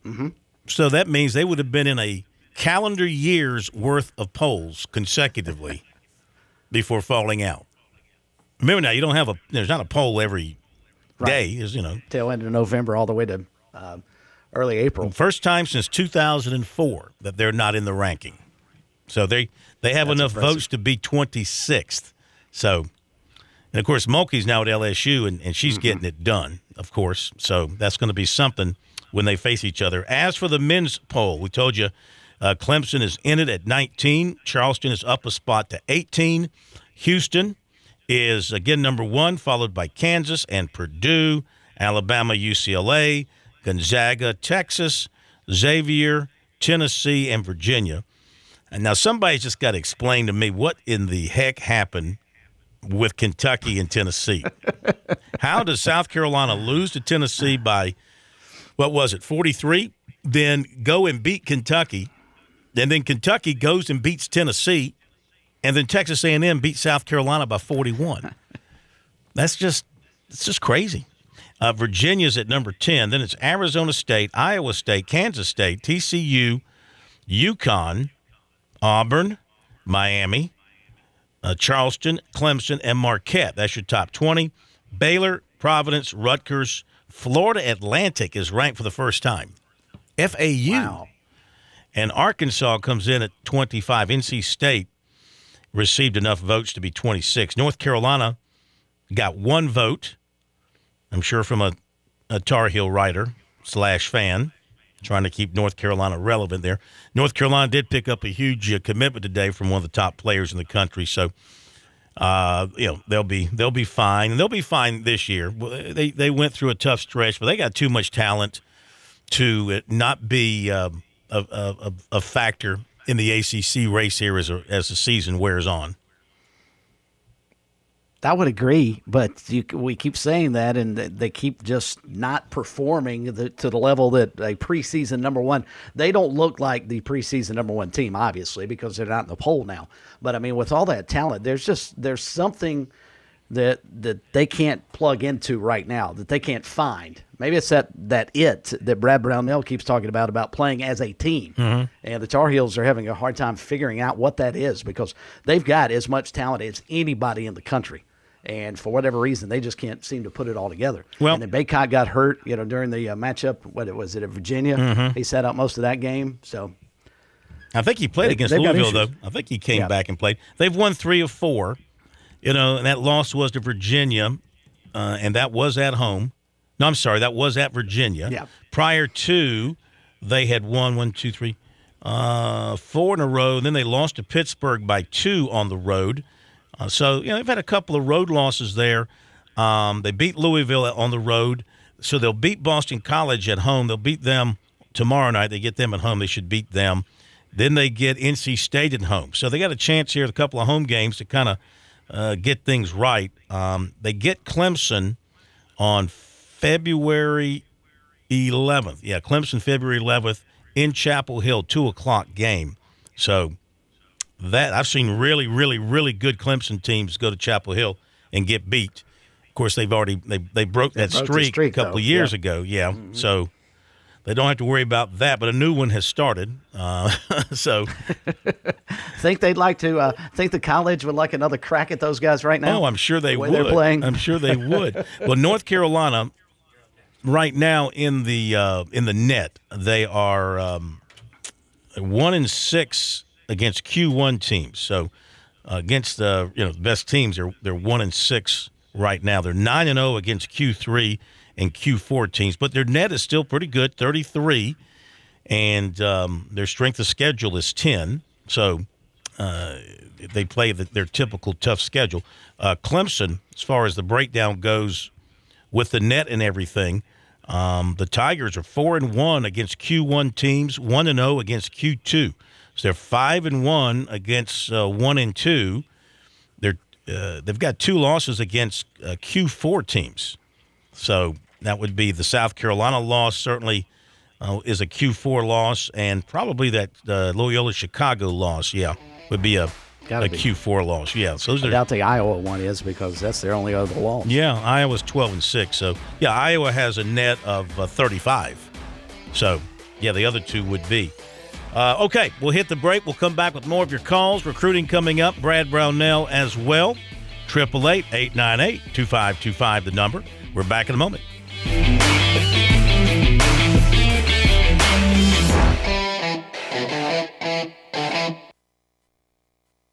Mm-hmm. So that means they would have been in a calendar year's worth of polls consecutively before falling out. Remember now, you don't have a, there's not a poll every day. Is you know, Tail end of November all the way to um, early April. First time since 2004 that they're not in the ranking. So they they have That's enough impressive. votes to be 26th. So, and of course, Mulkey's now at LSU, and, and she's getting it done, of course. So that's going to be something when they face each other. As for the men's poll, we told you uh, Clemson is in it at 19. Charleston is up a spot to 18. Houston is again number one, followed by Kansas and Purdue, Alabama, UCLA, Gonzaga, Texas, Xavier, Tennessee, and Virginia. And now somebody's just got to explain to me what in the heck happened with Kentucky and Tennessee. How does South Carolina lose to Tennessee by what was it, 43? Then go and beat Kentucky, and then Kentucky goes and beats Tennessee, and then Texas A&M beat South Carolina by 41. That's just it's just crazy. Uh, Virginia's at number 10. Then it's Arizona State, Iowa State, Kansas State, TCU, UConn, Auburn, Miami, uh, Charleston, Clemson, and Marquette. That's your top 20. Baylor, Providence, Rutgers, Florida Atlantic is ranked for the first time. FAU. Wow. And Arkansas comes in at 25. NC State received enough votes to be 26. North Carolina got one vote. I'm sure from a, a Tar Heel writer slash fan trying to keep North Carolina relevant there. North Carolina did pick up a huge uh, commitment today from one of the top players in the country, so uh, you know they'll be they'll be fine, and they'll be fine this year. They they went through a tough stretch, but they got too much talent to not be um, a, a, a factor in the ACC race here as a, as the season wears on. I would agree, but you, we keep saying that, and they keep just not performing the, to the level that a preseason number one. They don't look like the preseason number one team, obviously, because they're not in the poll now. But I mean, with all that talent, there's just there's something that that they can't plug into right now that they can't find. Maybe it's that that it that Brad Brownell keeps talking about about playing as a team, and the Tar Heels are having a hard time figuring out what that is because they've got as much talent as anybody in the country. And for whatever reason, they just can't seem to put it all together. Well- and then Bacot got hurt, you know, during the uh, matchup. What was it at Virginia? He sat out most of that game. So I think he played They- against Louisville, though. I think he came Yeah. back and played. They've won three of four, you know, and that loss was to Virginia, uh, and that was at home. No, I'm sorry, that was at Virginia. Yeah. Prior to, they had won one, two, three, uh, four in a row. Then they lost to Pittsburgh by two on the road. Uh, so, you know, they've had a couple of road losses there. Um, they beat Louisville on the road. So they'll beat Boston College at home. They'll beat them tomorrow night. They get them at home. They should beat them. Then they get NC State at home. So they got a chance here, a couple of home games to kind of uh, get things right. Um, they get Clemson on February 11th. Yeah, Clemson February 11th in Chapel Hill, 2 o'clock game. So that I've seen really, really, really good Clemson teams go to Chapel Hill and get beat. Of course, they've already they they broke that broke streak, streak, a couple though. of years Yeah. ago. Yeah, so they don't have to worry about that. But a new one has started. Uh, so think they'd like to uh, think the college would like another crack at those guys right now. Oh, I'm sure they the would. They're playing. I'm sure they would. well, North Carolina, right now in the uh, in the net, they are um, one in six against Q1 teams. So uh, against the you know the best teams, they're they're one in six right now. They're nine and zero against Q3 and Q4 teams, but their net is still pretty good, 33, and um, their strength of schedule is 10. So they play the, their typical tough schedule. Uh, Clemson, as far as the breakdown goes, with the net and everything, um, the Tigers are four and one against Q1 teams, one and zero against Q2. So they're five and one against uh, one and two. They're uh, they've got two losses against uh, Q4 teams. So that would be the South Carolina loss. Certainly uh, is a Q4 loss, and probably that uh, Loyola Chicago loss. Yeah, would be a Gotta a be. Q4 loss. Yeah, so those I are doubt the Iowa one is because that's their only other loss. yeah, Iowa's 12 and 6. So, yeah, Iowa has a net of uh, 35. So, yeah, the other two would be. Uh, okay, we'll hit the break. We'll come back with more of your calls. Recruiting coming up. Brad Brownell as well. 888 898 2525, the number. We're back in a moment.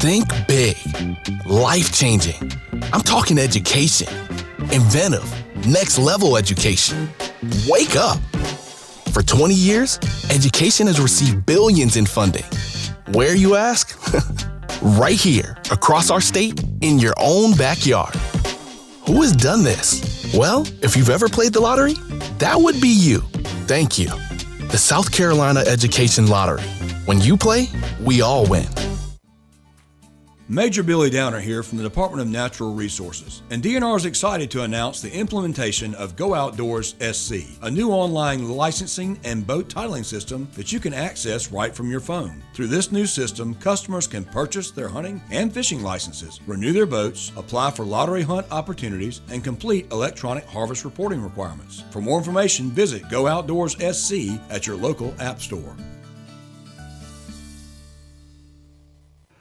Think big, life changing. I'm talking education, inventive, next level education. Wake up! For 20 years, education has received billions in funding. Where, you ask? right here, across our state, in your own backyard. Who has done this? Well, if you've ever played the lottery, that would be you. Thank you. The South Carolina Education Lottery. When you play, we all win. Major Billy Downer here from the Department of Natural Resources, and DNR is excited to announce the implementation of Go Outdoors SC, a new online licensing and boat titling system that you can access right from your phone. Through this new system, customers can purchase their hunting and fishing licenses, renew their boats, apply for lottery hunt opportunities, and complete electronic harvest reporting requirements. For more information, visit Go Outdoors SC at your local app store.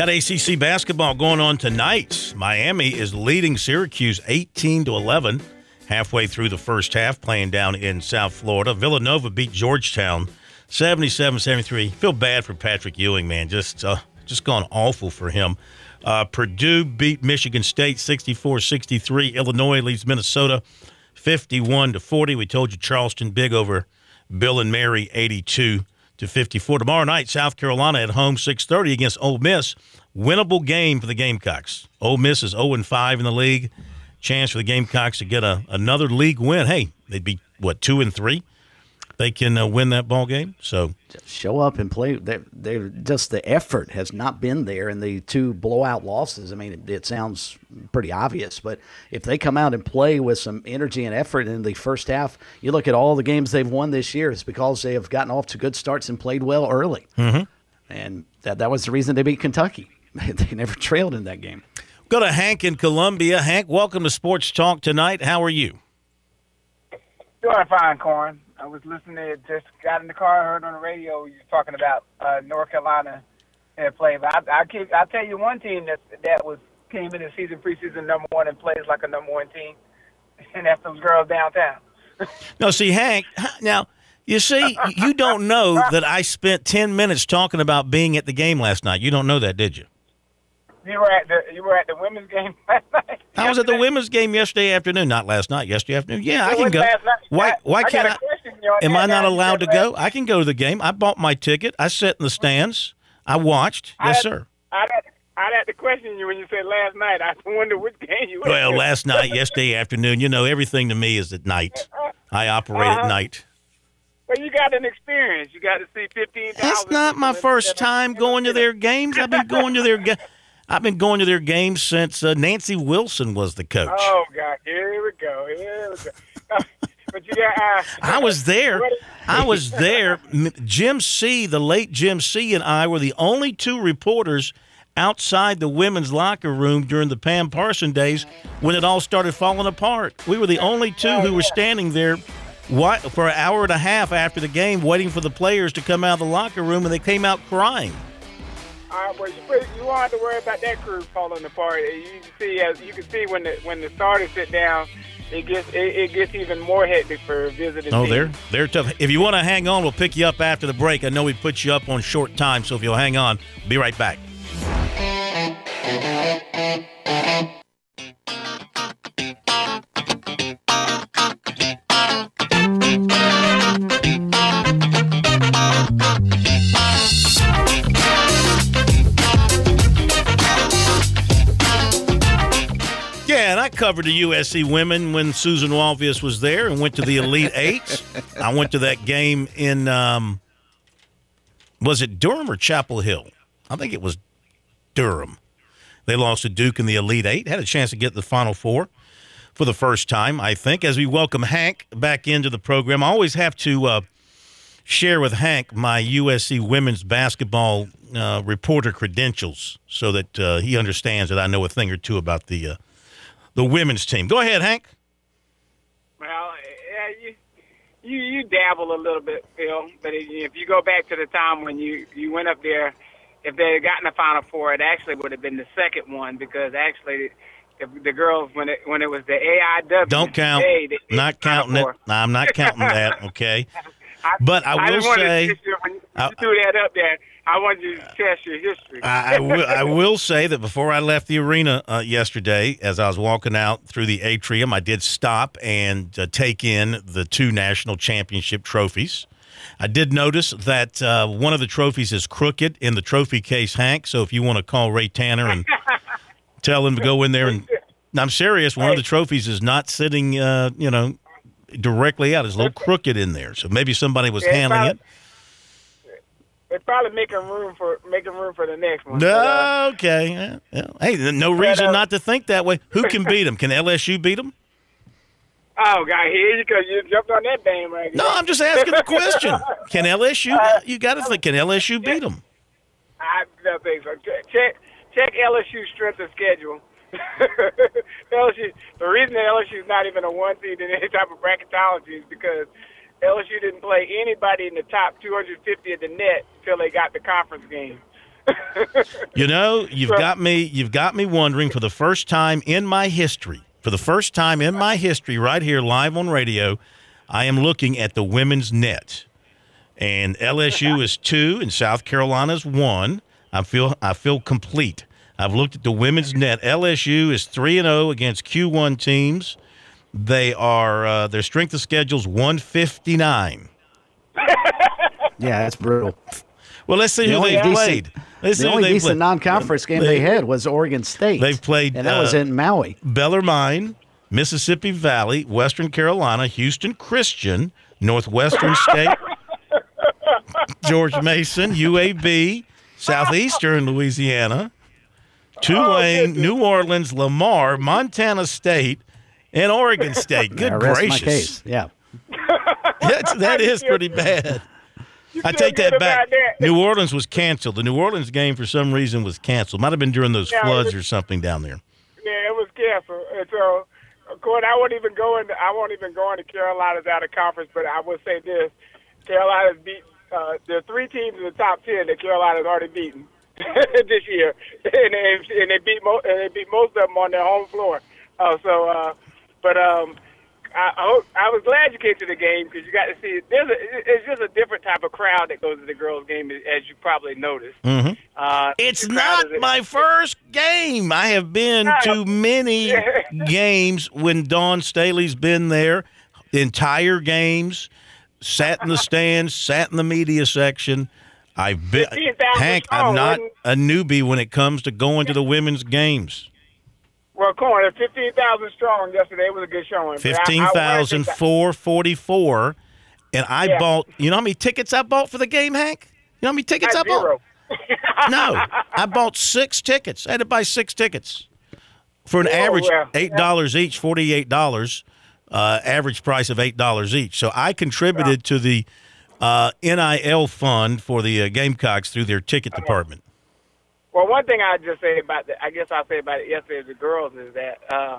Got ACC basketball going on tonight. Miami is leading Syracuse 18 to 11 halfway through the first half playing down in South Florida. Villanova beat Georgetown 77-73. Feel bad for Patrick Ewing, man. Just uh, just gone awful for him. Uh, Purdue beat Michigan State 64-63. Illinois leads Minnesota 51 to 40. We told you Charleston big over Bill and Mary 82 to 54. Tomorrow night, South Carolina at home, 6:30 against Ole Miss. Winnable game for the Gamecocks. Ole Miss is 0 5 in the league. Chance for the Gamecocks to get a, another league win. Hey, they'd be what two and three. They can uh, win that ball game. So show up and play. They're, they're, just the effort has not been there in the two blowout losses. I mean, it, it, sounds pretty obvious, but if they come out and play with some energy and effort in the first half, you look at all the games they've won this year. It's because they have gotten off to good starts and played well early, mm-hmm. and that that was the reason they beat Kentucky. they never trailed in that game. Go to Hank in Columbia. Hank, welcome to Sports Talk tonight. How are you? Doing fine, Corn. I was listening. Just got in the car, heard on the radio you talking about uh, North Carolina and play. But I, I keep, I tell you one team that that was came in the season preseason number one and plays like a number one team, and that's those girls downtown. no, see, Hank. Now you see, you don't know that I spent ten minutes talking about being at the game last night. You don't know that, did you? You were at the you were at the women's game last night. I was at the women's game yesterday afternoon, not last night. Yesterday afternoon. Yeah, I can go. Why? Why can't I? Am I not allowed to go? I can go to the game. I bought my ticket. I sat in the stands. I watched. Yes, I, sir. I, I'd have to question you when you said last night. I wonder which game you were. Well, last night, yesterday afternoon. You know, everything to me is at night. I operate uh-huh. at night. Well, you got an experience. You got to see fifteen. That's not my first time going to their games. I've been going to their games. I've been going to their games since uh, Nancy Wilson was the coach. Oh God, here we go. Here we go. but you got. Uh, I was there. I was there. Jim C, the late Jim C, and I were the only two reporters outside the women's locker room during the Pam Parson days when it all started falling apart. We were the only two who were standing there what, for an hour and a half after the game, waiting for the players to come out of the locker room, and they came out crying. All right, well, you, you won't have to worry about that crew falling apart. You can see, as you can see, when the when the starters sit down, it gets it, it gets even more hectic for visiting. Oh, they're they're tough. If you want to hang on, we'll pick you up after the break. I know we put you up on short time, so if you'll hang on, be right back. Covered the USC women when Susan Walvius was there and went to the Elite Eight. I went to that game in um, Was it Durham or Chapel Hill? I think it was Durham. They lost to Duke in the Elite Eight. Had a chance to get the Final Four for the first time, I think. As we welcome Hank back into the program, I always have to uh, share with Hank my USC women's basketball uh, reporter credentials so that uh, he understands that I know a thing or two about the uh, the women's team. Go ahead, Hank. Well, yeah, you, you you dabble a little bit, Phil. But if you go back to the time when you you went up there, if they had gotten the Final Four, it actually would have been the second one because actually. The, the girls when it when it was the AIW don't count they, they, not counting it no, I'm not counting that okay I, but I will I say when you I, threw that up there I want you to test your history. I, I, will, I will say that before I left the arena uh, yesterday, as I was walking out through the atrium, I did stop and uh, take in the two national championship trophies. I did notice that uh, one of the trophies is crooked in the trophy case, Hank. So if you want to call Ray Tanner and tell him to go in there and I'm serious, one of the trophies is not sitting, uh, you know, directly out. It's a little crooked in there. So maybe somebody was handling it. It's probably making room for making room for the next one. No, But, uh, okay. Yeah, yeah. Hey, no reason uh, not to think that way. Who can beat them? Can LSU beat them? oh God, here you go. You jumped on that bandwagon. No, I'm just asking the question. Can LSU? You got to think. Can LSU beat them? I don't think so. Check check, check LSU's strength of schedule. LSU. The reason that LSU is not even a one seed in any type of bracketology is because LSU didn't play anybody in the top 250 of the net till they got the conference game. You know, you've So- got me. You've got me wondering for the first time in my history. For the first time in my history, right here live on radio, I am looking at the women's net, and LSU is two, and South Carolina is one. I feel I feel complete. I've looked at the women's net. LSU is three and zero against Q1 teams. They are uh, their strength of schedules one fifty nine. Yeah, that's brutal. Well, let's see The who they decent- played. Let's the only decent played. non-conference game they, had was Oregon State. They've played, and that was uh, in Maui. Bellarmine, Mississippi Valley, Western Carolina, Houston Christian, Northwestern State, George Mason, UAB, Southeastern Louisiana, Tulane, New Orleans, Lamar, Montana State, and Oregon State. Good I gracious. my case. Yeah. That's, that is pretty bad. I take that back. that. New Orleans was canceled. The New Orleans game, for some reason, was canceled. Might have been during those Yeah, floods it- or something down there. Yeah, it was canceled. And so, of course, I won't even go into I won't even go into Carolina's out of conference. But I will say this: Carolina's beat. Uh, there are three teams in the top ten that Carolina's already beaten this year, and they, and they beat mo- and they beat most of them on their home floor. Uh, so, uh, but um, I, I, hope, I was glad you came to the game because you got to see. There's a, it's just a different type of crowd that goes to the girls' game, as you probably noticed. Mhm. Uh, It's not my first game. I have been to many games when Dawn Staley's been there, entire games, sat in the stands, sat in the media section. I've been Hank. I'm not a newbie when it comes to going to the women's games. Well, Corn, fifteen thousand strong yesterday was a good showing. I- I Fifteen thousand four forty four, and I Yeah. bought. You know how many tickets I bought for the game, Hank? You know how many tickets I bought? Zero. No, I bought six tickets. I had to buy six tickets for an Oh, average well, eight dollars each, forty eight dollars, uh, average price of eight dollars each. So I contributed to the uh, NIL fund for the uh, Gamecocks through their ticket department. Well, one thing I just say about the, I guess I'll say about it yesterday, the girls is that uh,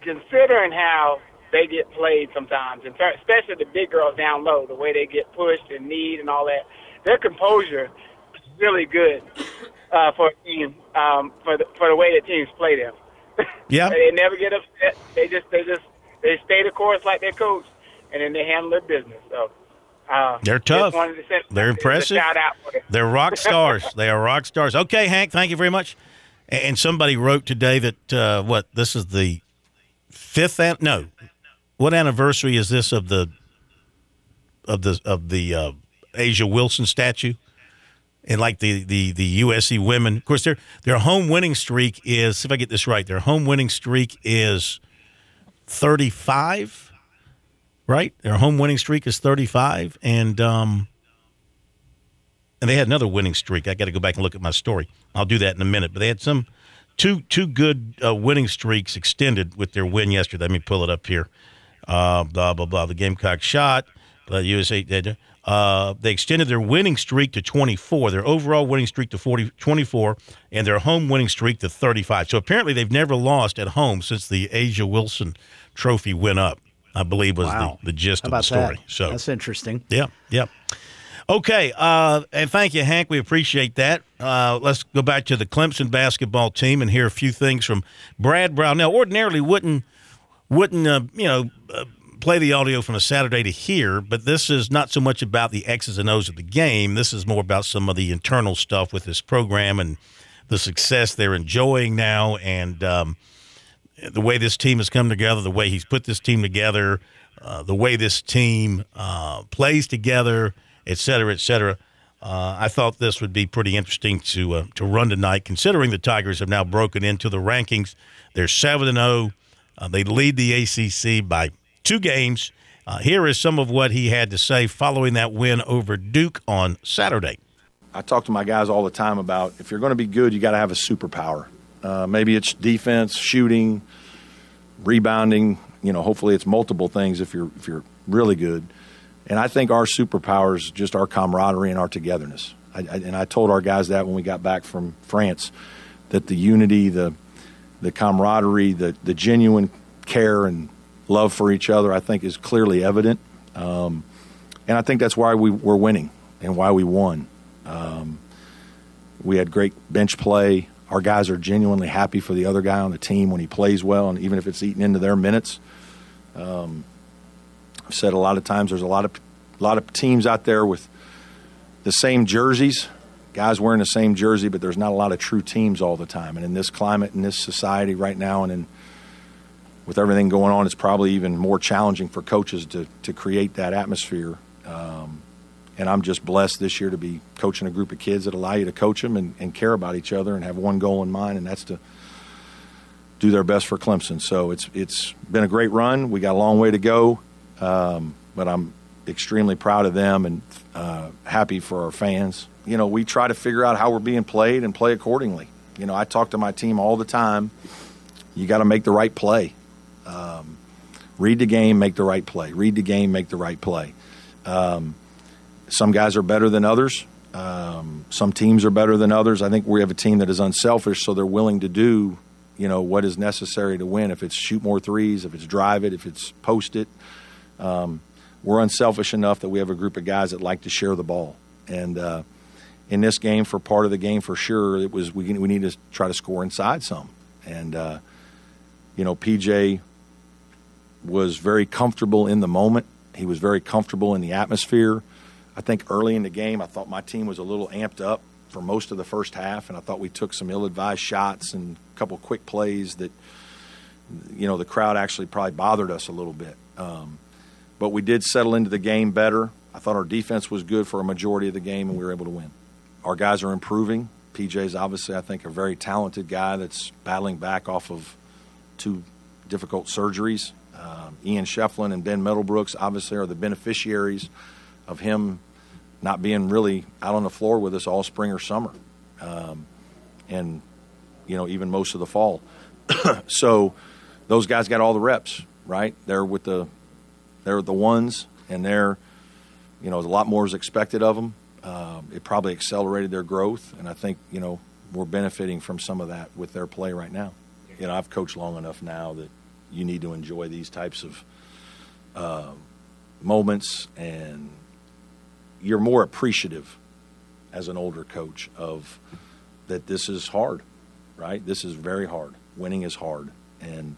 considering how they get played sometimes, and especially the big girls down low, the way they get pushed and kneed and all that, their composure is really good uh, for a team um, for the for the way that teams play them. Yeah. they never get upset. They just they just they stay the course like their coach, and then they handle their business. So. Uh, They're tough. to They're impressive. Shout out for. They're rock stars. they are rock stars. Okay, Hank, thank you very much. And somebody wrote today that uh, what this is the fifth an- no, what anniversary is this of the of the of the uh, A'ja Wilson statue? And like the, the the USC women, of course, their their home winning streak is if I get this right, their home winning streak is thirty five, right? Their home winning streak is thirty five, and um, and they had another winning streak. I got to go back and look at my story. I'll do that in a minute. But they had some two two good uh, winning streaks extended with their win yesterday. Let me pull it up here. Uh, blah blah blah. The Gamecock shot. The USA. Uh, they extended their winning streak to 24, their overall winning streak to 40, 24, and their home winning streak to 35. So apparently they've never lost at home since the A'ja Wilson Trophy went up. I believe was Wow. the, the gist of the story. that? So That's interesting. Yep, yep. Okay, uh, and thank you, Hank. We appreciate that. Uh, let's go back to the Clemson basketball team and hear a few things from Brad Brownell. Now, ordinarily wouldn't wouldn't uh, you know uh, play the audio from a Saturday to here, but this is not so much about the X's and O's of the game. This is more about some of the internal stuff with this program and the success they're enjoying now, and um, the way this team has come together, the way he's put this team together, uh, the way this team uh, plays together, et cetera, et cetera. Uh, I thought this would be pretty interesting to uh, to run tonight, considering the Tigers have now broken into the rankings. They're seven and zero. Uh, They lead the ACC by two games. Uh, here is some of what he had to say following that win over Duke on Saturday. I talk to my guys all the time about if you're going to be good, you got to have a superpower. Uh, maybe it's defense, shooting, rebounding. You know, hopefully it's multiple things if you're if you're really good. And I think our superpower is just our camaraderie and our togetherness. I, I, and I told our guys that when we got back from France, that the unity, the the camaraderie, the the genuine care and love for each other, I think is clearly evident. Um, and I think that's why we were winning and why we won. Um, we had great bench play. Our guys are genuinely happy for the other guy on the team when he plays well, and even if it's eating into their minutes. Um, I've said a lot of times there's a lot of a lot of teams out there with the same jerseys, guys wearing the same jersey, but there's not a lot of true teams all the time. And in this climate, in this society right now, and in with everything going on, it's probably even more challenging for coaches to to create that atmosphere. Um, and I'm just blessed this year to be coaching a group of kids that allow you to coach them and, and care about each other and have one goal in mind, and that's to do their best for Clemson. So it's it's been a great run. We got a long way to go, um, but I'm extremely proud of them and uh, happy for our fans. You know, we try to figure out how we're being played and play accordingly. You know, I talk to my team all the time. You got to make the right play. Um, read the game, make the right play. Read the game, make the right play. Um, some guys are better than others. Um, some teams are better than others. I think we have a team that is unselfish, so they're willing to do, you know, what is necessary to win. If it's shoot more threes, if it's drive it, if it's post it, um, we're unselfish enough that we have a group of guys that like to share the ball. And uh, in this game, for part of the game, for sure, it was we we need to try to score inside some. And uh, you know, PJ was very comfortable in the moment. He was very comfortable in the atmosphere. I think early in the game, I thought my team was a little amped up for most of the first half, and I thought we took some ill-advised shots and a couple quick plays that, you know, the crowd actually probably bothered us a little bit. Um, but we did settle into the game better. I thought our defense was good for a majority of the game, and we were able to win. Our guys are improving. PJ's obviously, I think, a very talented guy that's battling back off of two difficult surgeries. Um, Ian Schieffelin and Ben Middlebrooks obviously are the beneficiaries of him not being really out on the floor with us all spring or summer, um, and you know even most of the fall. so those guys got all the reps, right? They're with the they're the ones, and they're you know a lot more is expected of them. Um, it probably accelerated their growth, and I think you know we're benefiting from some of that with their play right now. You know, I've coached long enough now that you need to enjoy these types of uh, moments, and you're more appreciative as an older coach of that. This is hard, right? This is very hard. Winning is hard, and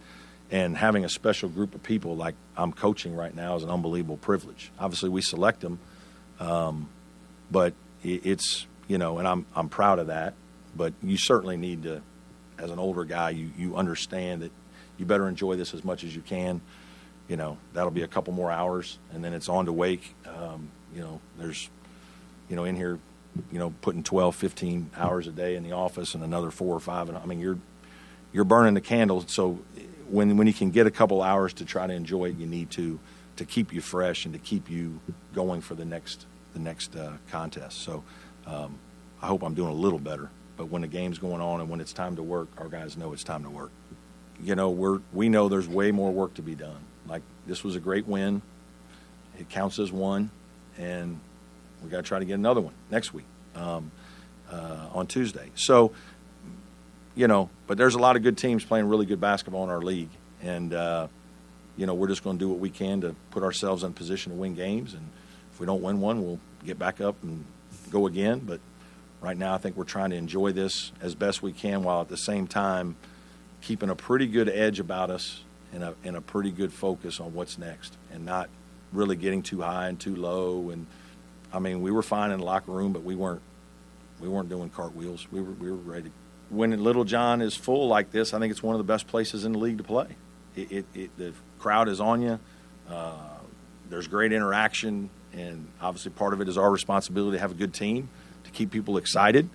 and having a special group of people like I'm coaching right now is an unbelievable privilege. Obviously, we select them, um, but i- it's you know, and I'm I'm proud of that. But you certainly need to, as an older guy, you you understand that you better enjoy this as much as you can. You know, that'll be a couple more hours, and then it's on to wake. Um, you know, there's, you know, in here, you know, putting 12, 15 hours a day in the office, and another four or five. And I mean, you're you're burning the candle. So when when you can get a couple hours to try to enjoy it, you need to to keep you fresh and to keep you going for the next the next uh, contest. So Um, I hope I'm doing a little better. But when the game's going on and when it's time to work, our guys know it's time to work. You know, we're we know there's way more work to be done. Like this was a great win. It counts as one, and we got to try to get another one next week um, uh, on Tuesday. So, you know, but there's a lot of good teams playing really good basketball in our league, and uh, you know we're just going to do what we can to put ourselves in position to win games. And if we don't win one, we'll get back up and go again. But right now, I think we're trying to enjoy this as best we can, while at the same time keeping a pretty good edge about us and a, and a pretty good focus on what's next, and not really getting too high and too low. And I mean, we were fine in the locker room, but we weren't we weren't doing cartwheels. We were we were ready. When Littlejohn is full like this, I think it's one of the best places in the league to play. It, it, it the crowd is on you. Uh, there's great interaction, and obviously part of it is our responsibility to have a good team to keep people excited.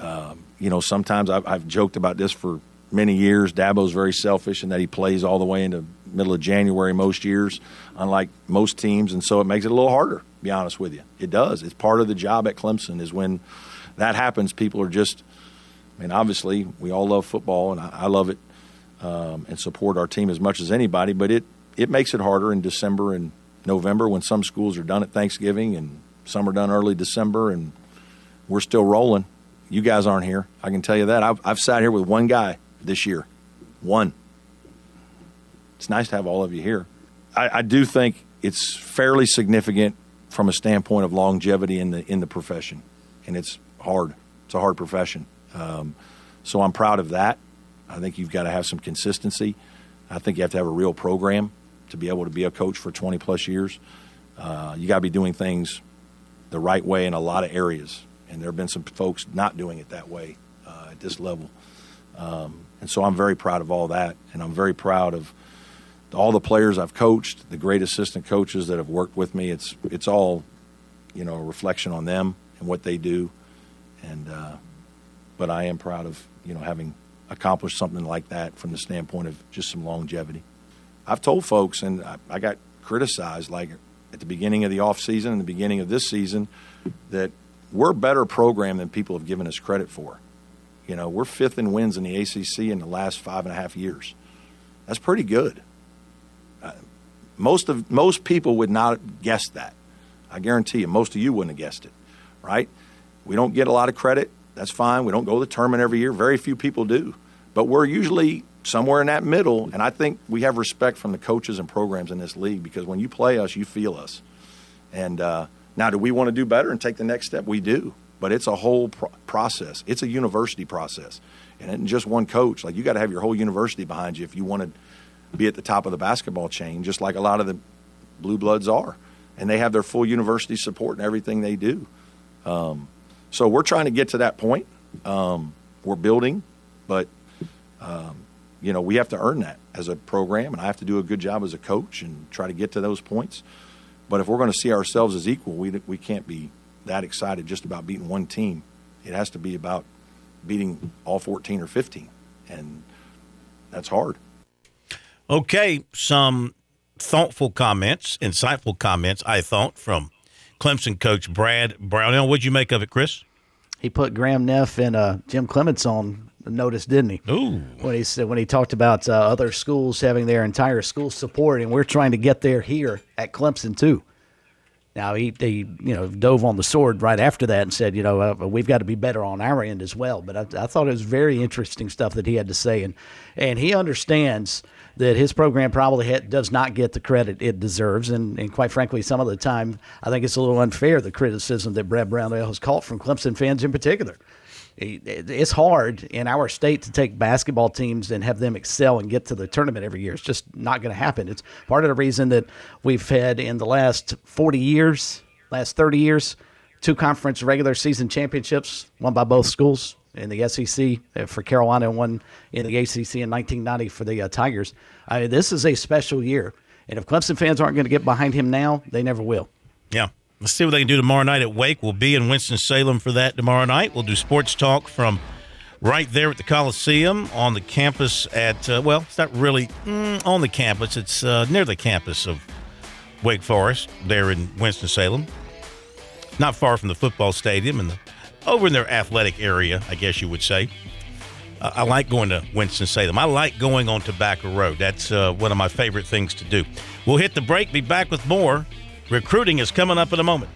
Um, you know, sometimes I've, I've joked about this for many years. Dabo's very selfish in that he plays all the way into middle of January most years, unlike most teams, and so it makes it a little harder. To be honest with you, it does. It's part of the job at Clemson is when that happens. People are just. I mean, obviously, we all love football, and I, I love it um, and support our team as much as anybody. But it it makes it harder in December and November when some schools are done at Thanksgiving and some are done early December, and we're still rolling. You guys aren't here. I can tell you that. I've, I've sat here with one guy this year. One. It's nice to have all of you here. I, I do think it's fairly significant from a standpoint of longevity in the in the profession, and it's hard. It's a hard profession. Um, so I'm proud of that. I think you've got to have some consistency. I think you have to have a real program to be able to be a coach for 20 plus years. Uh, you got to be doing things the right way in a lot of areas, and there have been some folks not doing it that way uh, at this level. Um, and so I'm very proud of all that, and I'm very proud of all the players I've coached, the great assistant coaches that have worked with me. It's it's all, you know, a reflection on them and what they do, and uh, but I am proud of you know having accomplished something like that from the standpoint of just some longevity. I've told folks, and I, I got criticized like at the beginning of the off season and the beginning of this season, that we're a better program than people have given us credit for. You know, we're fifth in wins in the ACC in the last five and a half years. That's pretty good. Most of most people would not guess that. I guarantee you, most of you wouldn't have guessed it, right? We don't get a lot of credit. That's fine. We don't go to the tournament every year. Very few people do, but we're usually somewhere in that middle. And I think we have respect from the coaches and programs in this league because when you play us, you feel us. And uh, now, do we want to do better and take the next step? We do but it's a whole pro- process. It's a university process, and just one coach. Like you got to have your whole university behind you if you want to be at the top of the basketball chain, just like a lot of the blue bloods are, and they have their full university support in everything they do. Um, so we're trying to get to that point. Um, we're building, but um, you know we have to earn that as a program, and I have to do a good job as a coach and try to get to those points. But if we're going to see ourselves as equal, we we can't be that excited just about beating one team. It has to be about beating all 14 or 15, and that's hard. Okay, some thoughtful comments, insightful comments, I thought, from Clemson coach Brad Brownell. What'd you make of it, Chris? He put Graham Neff and uh, Jim Clements on notice, didn't he? Ooh. When he said when he talked about uh, other schools having their entire school support, and we're trying to get there here at Clemson too. Now he, he you know dove on the sword right after that and said you know uh, we've got to be better on our end as well. But I, I, thought it was very interesting stuff that he had to say and and he understands that his program probably does not get the credit it deserves and, and quite frankly some of the time I think it's a little unfair the criticism that Brad Brownell has caught from Clemson fans in particular it's hard in our state to take basketball teams and have them excel and get to the tournament every year. It's just not going to happen. It's part of the reason that we've had in the last 40 years, last 30 years, two conference regular season championships, one by both schools in the SEC uh, for Carolina and one in the ACC in 1990 for the uh, Tigers. This is a special year. And if Clemson fans aren't going to get behind him now, they never will. Yeah. Let's see what they can do tomorrow night at Wake. We'll be in Winston-Salem for that tomorrow night. We'll do sports talk from right there at the Coliseum on the campus at, uh, well, it's not really mm, on the campus. It's uh, near the campus of Wake Forest there in Winston-Salem. Not far from the football stadium and the over in their athletic area, I guess you would say. I like going to Winston-Salem. I like going on Tobacco Road. That's uh, one of my favorite things to do. We'll hit the break, be back with more. Recruiting is coming up in a moment.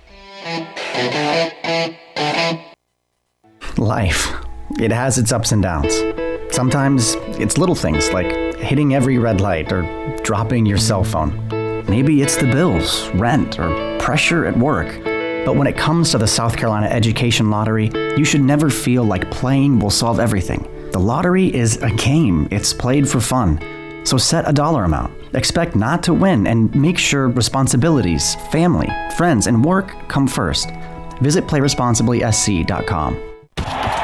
Life. It has its ups and downs. Sometimes it's little things like hitting every red light or dropping your cell phone. Maybe it's the bills, rent, or pressure at work. But when it comes to the South Carolina Education Lottery, you should never feel like playing will solve everything. The lottery is a game, it's played for fun. So set a dollar amount. Expect not to win and make sure responsibilities, family, friends, and work come first. Visit playresponsibly.sc.com.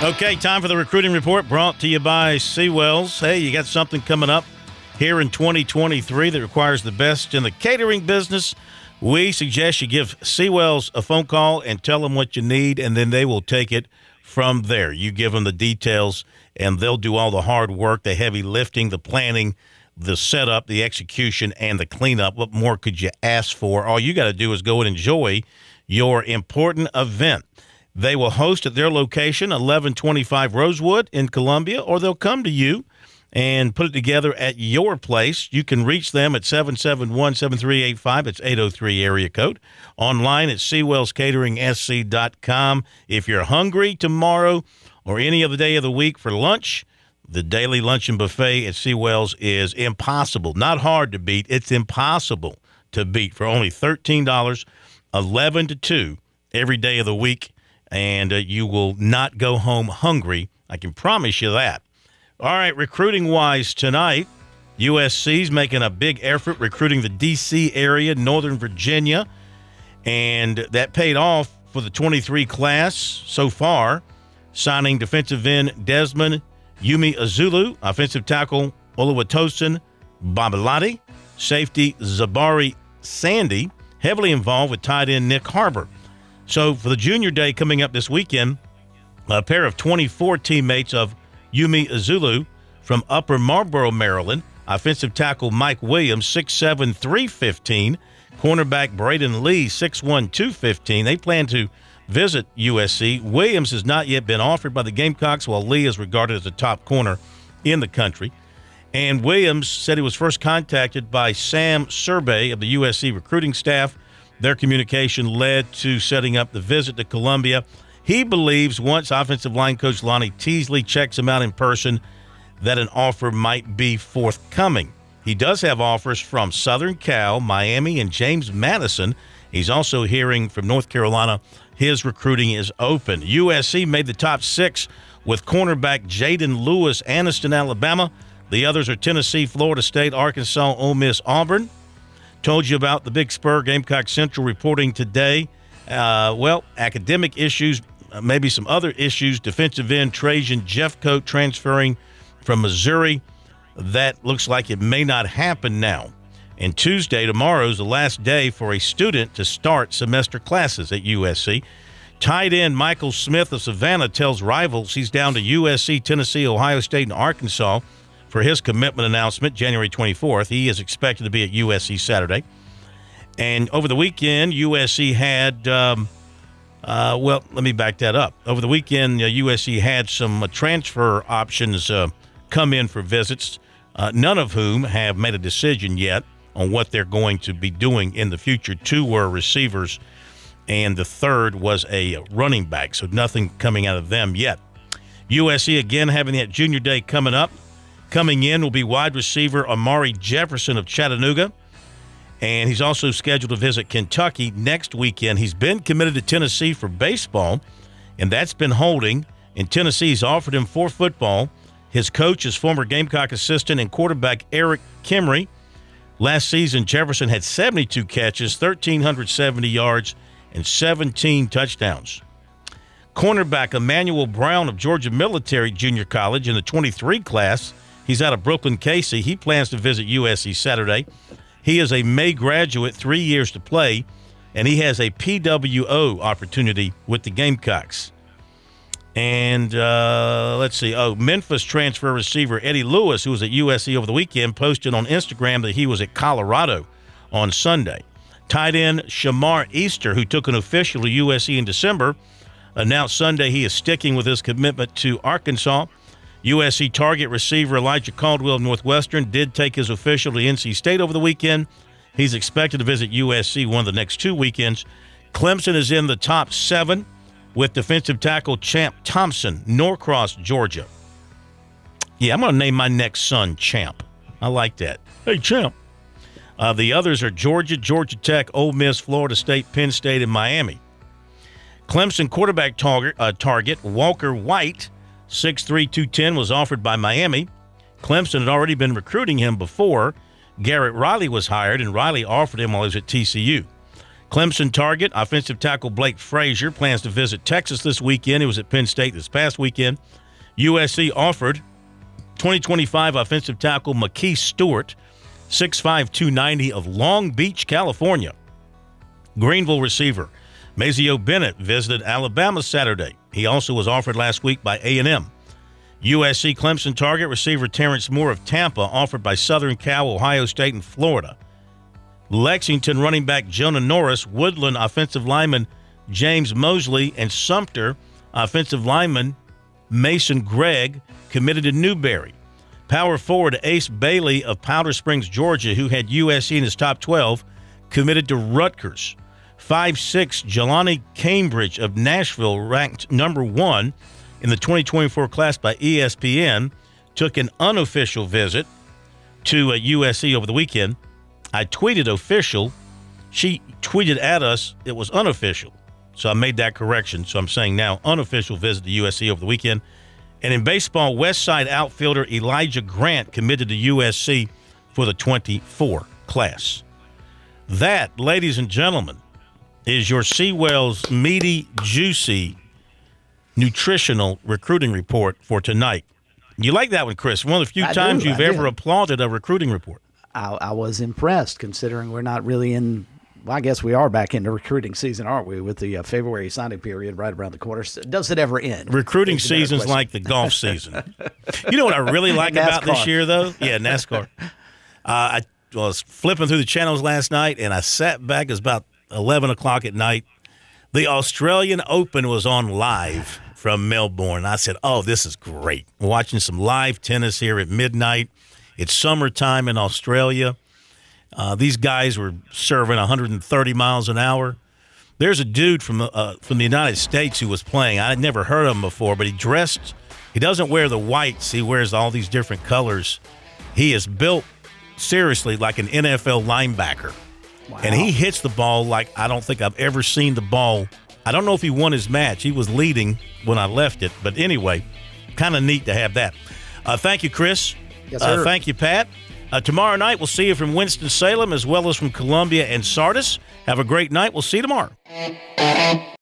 Okay, time for the recruiting report brought to you by Seawells. Hey, you got something coming up here in 2023 that requires the best in the catering business. We suggest you give Seawells a phone call and tell them what you need, and then they will take it from there. You give them the details, and they'll do all the hard work, the heavy lifting, the planning, the setup, the execution, and the cleanup. What more could you ask for? All you got to do is go and enjoy your important event. They will host at their location, 1125 Rosewood in Columbia, or they'll come to you and put it together at your place. You can reach them at 771 7385. It's 803 area code. Online at SeawellsCateringSC.com. If you're hungry tomorrow or any other day of the week for lunch, the daily luncheon buffet at Seawells is impossible. Not hard to beat, it's impossible to beat for only $13, 11 to 2 every day of the week and uh, you will not go home hungry. I can promise you that. All right, recruiting wise tonight, USC's making a big effort recruiting the D.C. area, Northern Virginia, and that paid off for the 23 class so far, signing defensive end Desmond Umeozulu, offensive tackle Oluwatosin Babalade, safety Zabari Sandy, heavily involved with tight end Nyck Harbor. So for the junior day coming up this weekend, a pair of 24 teammates of Umeozulu from Upper Marlboro, Maryland, offensive tackle Mike Williams, 6'7", 315, cornerback Braden Lee, 6'1", 215. They plan to visit USC. Williams has not yet been offered by the Gamecocks, while Lee is regarded as a top corner in the country. And Williams said he was first contacted by Sam Survey of the USC recruiting staff their communication led to setting up the visit to Columbia. He believes once offensive line coach Lonnie Teasley checks him out in person, that an offer might be forthcoming. He does have offers from Southern Cal, Miami, and James Madison. He's also hearing from North Carolina. His recruiting is open. USC made the top six with cornerback Jaden Lewis, Anniston, Alabama. The others are Tennessee, Florida State, Arkansas, Ole Miss, Auburn. Told you about the Big Spur Gamecock Central reporting today. Uh, well, academic issues, uh, maybe some other issues. Defensive end Trajan Jeffcoat transferring from Missouri. That looks like it may not happen now. And Tuesday, tomorrow, is the last day for a student to start semester classes at USC. Tight end Michael Smith of Savannah tells rivals he's down to USC, Tennessee, Ohio State, and Arkansas for his commitment announcement January 24th. He is expected to be at USC Saturday. And over the weekend, USC had, um, uh, well, let me back that up. Over the weekend, uh, USC had some uh, transfer options uh, come in for visits, uh, none of whom have made a decision yet on what they're going to be doing in the future. Two were receivers, and the third was a running back, so nothing coming out of them yet. USC again having that junior day coming up. Coming in will be wide receiver Amari Jefferson of Chattanooga. And he's also scheduled to visit Kentucky next weekend. He's been committed to Tennessee for baseball, and that's been holding. And Tennessee's offered him for football. His coach is former Gamecock assistant and quarterback Eric Kimrey. Last season, Jefferson had 72 catches, 1,370 yards, and 17 touchdowns. Cornerback Emmanuel Brown of Georgia Military Junior College in the 23 class. He's out of Brooklyn Casey. He plans to visit USC Saturday. He is a May graduate, three years to play, and he has a PWO opportunity with the Gamecocks. And uh, let's see. Oh, Memphis transfer receiver Eddie Lewis, who was at USC over the weekend, posted on Instagram that he was at Colorado on Sunday. Tight end Shamar Easter, who took an official to USC in December, announced Sunday he is sticking with his commitment to Arkansas. USC target receiver Elijah Caldwell of Northwestern did take his official to NC State over the weekend. He's expected to visit USC one of the next two weekends. Clemson is in the top seven with defensive tackle Champ Thompson, Norcross, Georgia. Yeah, I'm going to name my next son Champ. I like that. Hey, Champ. Uh, the others are Georgia, Georgia Tech, Ole Miss, Florida State, Penn State, and Miami. Clemson quarterback target, uh, target Walker White, 6'3, 210, was offered by Miami. Clemson had already been recruiting him before. Garrett Riley was hired, and Riley offered him while he was at TCU. Clemson target, offensive tackle Blake Frazier, plans to visit Texas this weekend. He was at Penn State this past weekend. USC offered 2025 offensive tackle McKee Stewart, 6'5, 290 of Long Beach, California. Greenville receiver Mazeo Bennett visited Alabama Saturday. He also was offered last week by A&M. USC Clemson target receiver Terrence Moore of Tampa, offered by Southern Cal, Ohio State, and Florida. Lexington running back Jonah Norris, Woodland offensive lineman James Mosley, and Sumter offensive lineman Mason Gregg committed to Newberry. Power forward Ace Bailey of Powder Springs, Georgia, who had USC in his top 12, committed to Rutgers. 5'6 Jaloni Cambridge of Nashville, ranked number one in the 2024 class by ESPN, took an unofficial visit to uh, USC over the weekend. I tweeted official. She tweeted at us it was unofficial. So I made that correction. So I'm saying now unofficial visit to USC over the weekend. And in baseball, West Side outfielder Elijah Grant committed to USC for the 24 class. That, ladies and gentlemen, is your Seawell's meaty, juicy, nutritional recruiting report for tonight. You like that one, Chris? One of the few I times do, you've I ever applauded a recruiting report. I, I was impressed considering we're not really in. Well, I guess we are back into recruiting season, aren't we? With the uh, February signing period right around the corner. Does it ever end? Recruiting Is the better season's like the golf season. you know what I really like about this year, though? Yeah, NASCAR. Uh, I was flipping through the channels last night, and I sat back. It was about 11 o'clock at night. The Australian Open was on live from Melbourne. I said, Oh, this is great. Watching some live tennis here at midnight. It's summertime in Australia. Uh, these guys were serving 130 miles an hour. There's a dude from uh, from the United States who was playing. I had never heard of him before, but he dressed. He doesn't wear the whites. He wears all these different colors. He is built seriously like an NFL linebacker, and he hits the ball like I don't think I've ever seen the ball. I don't know if he won his match. He was leading when I left it, but anyway, kind of neat to have that. Uh, thank you, Chris. Yes, Uh, sir. thank you, Pat. Uh, tomorrow night, we'll see you from Winston-Salem as well as from Columbia and Sardis. Have a great night. We'll see you tomorrow.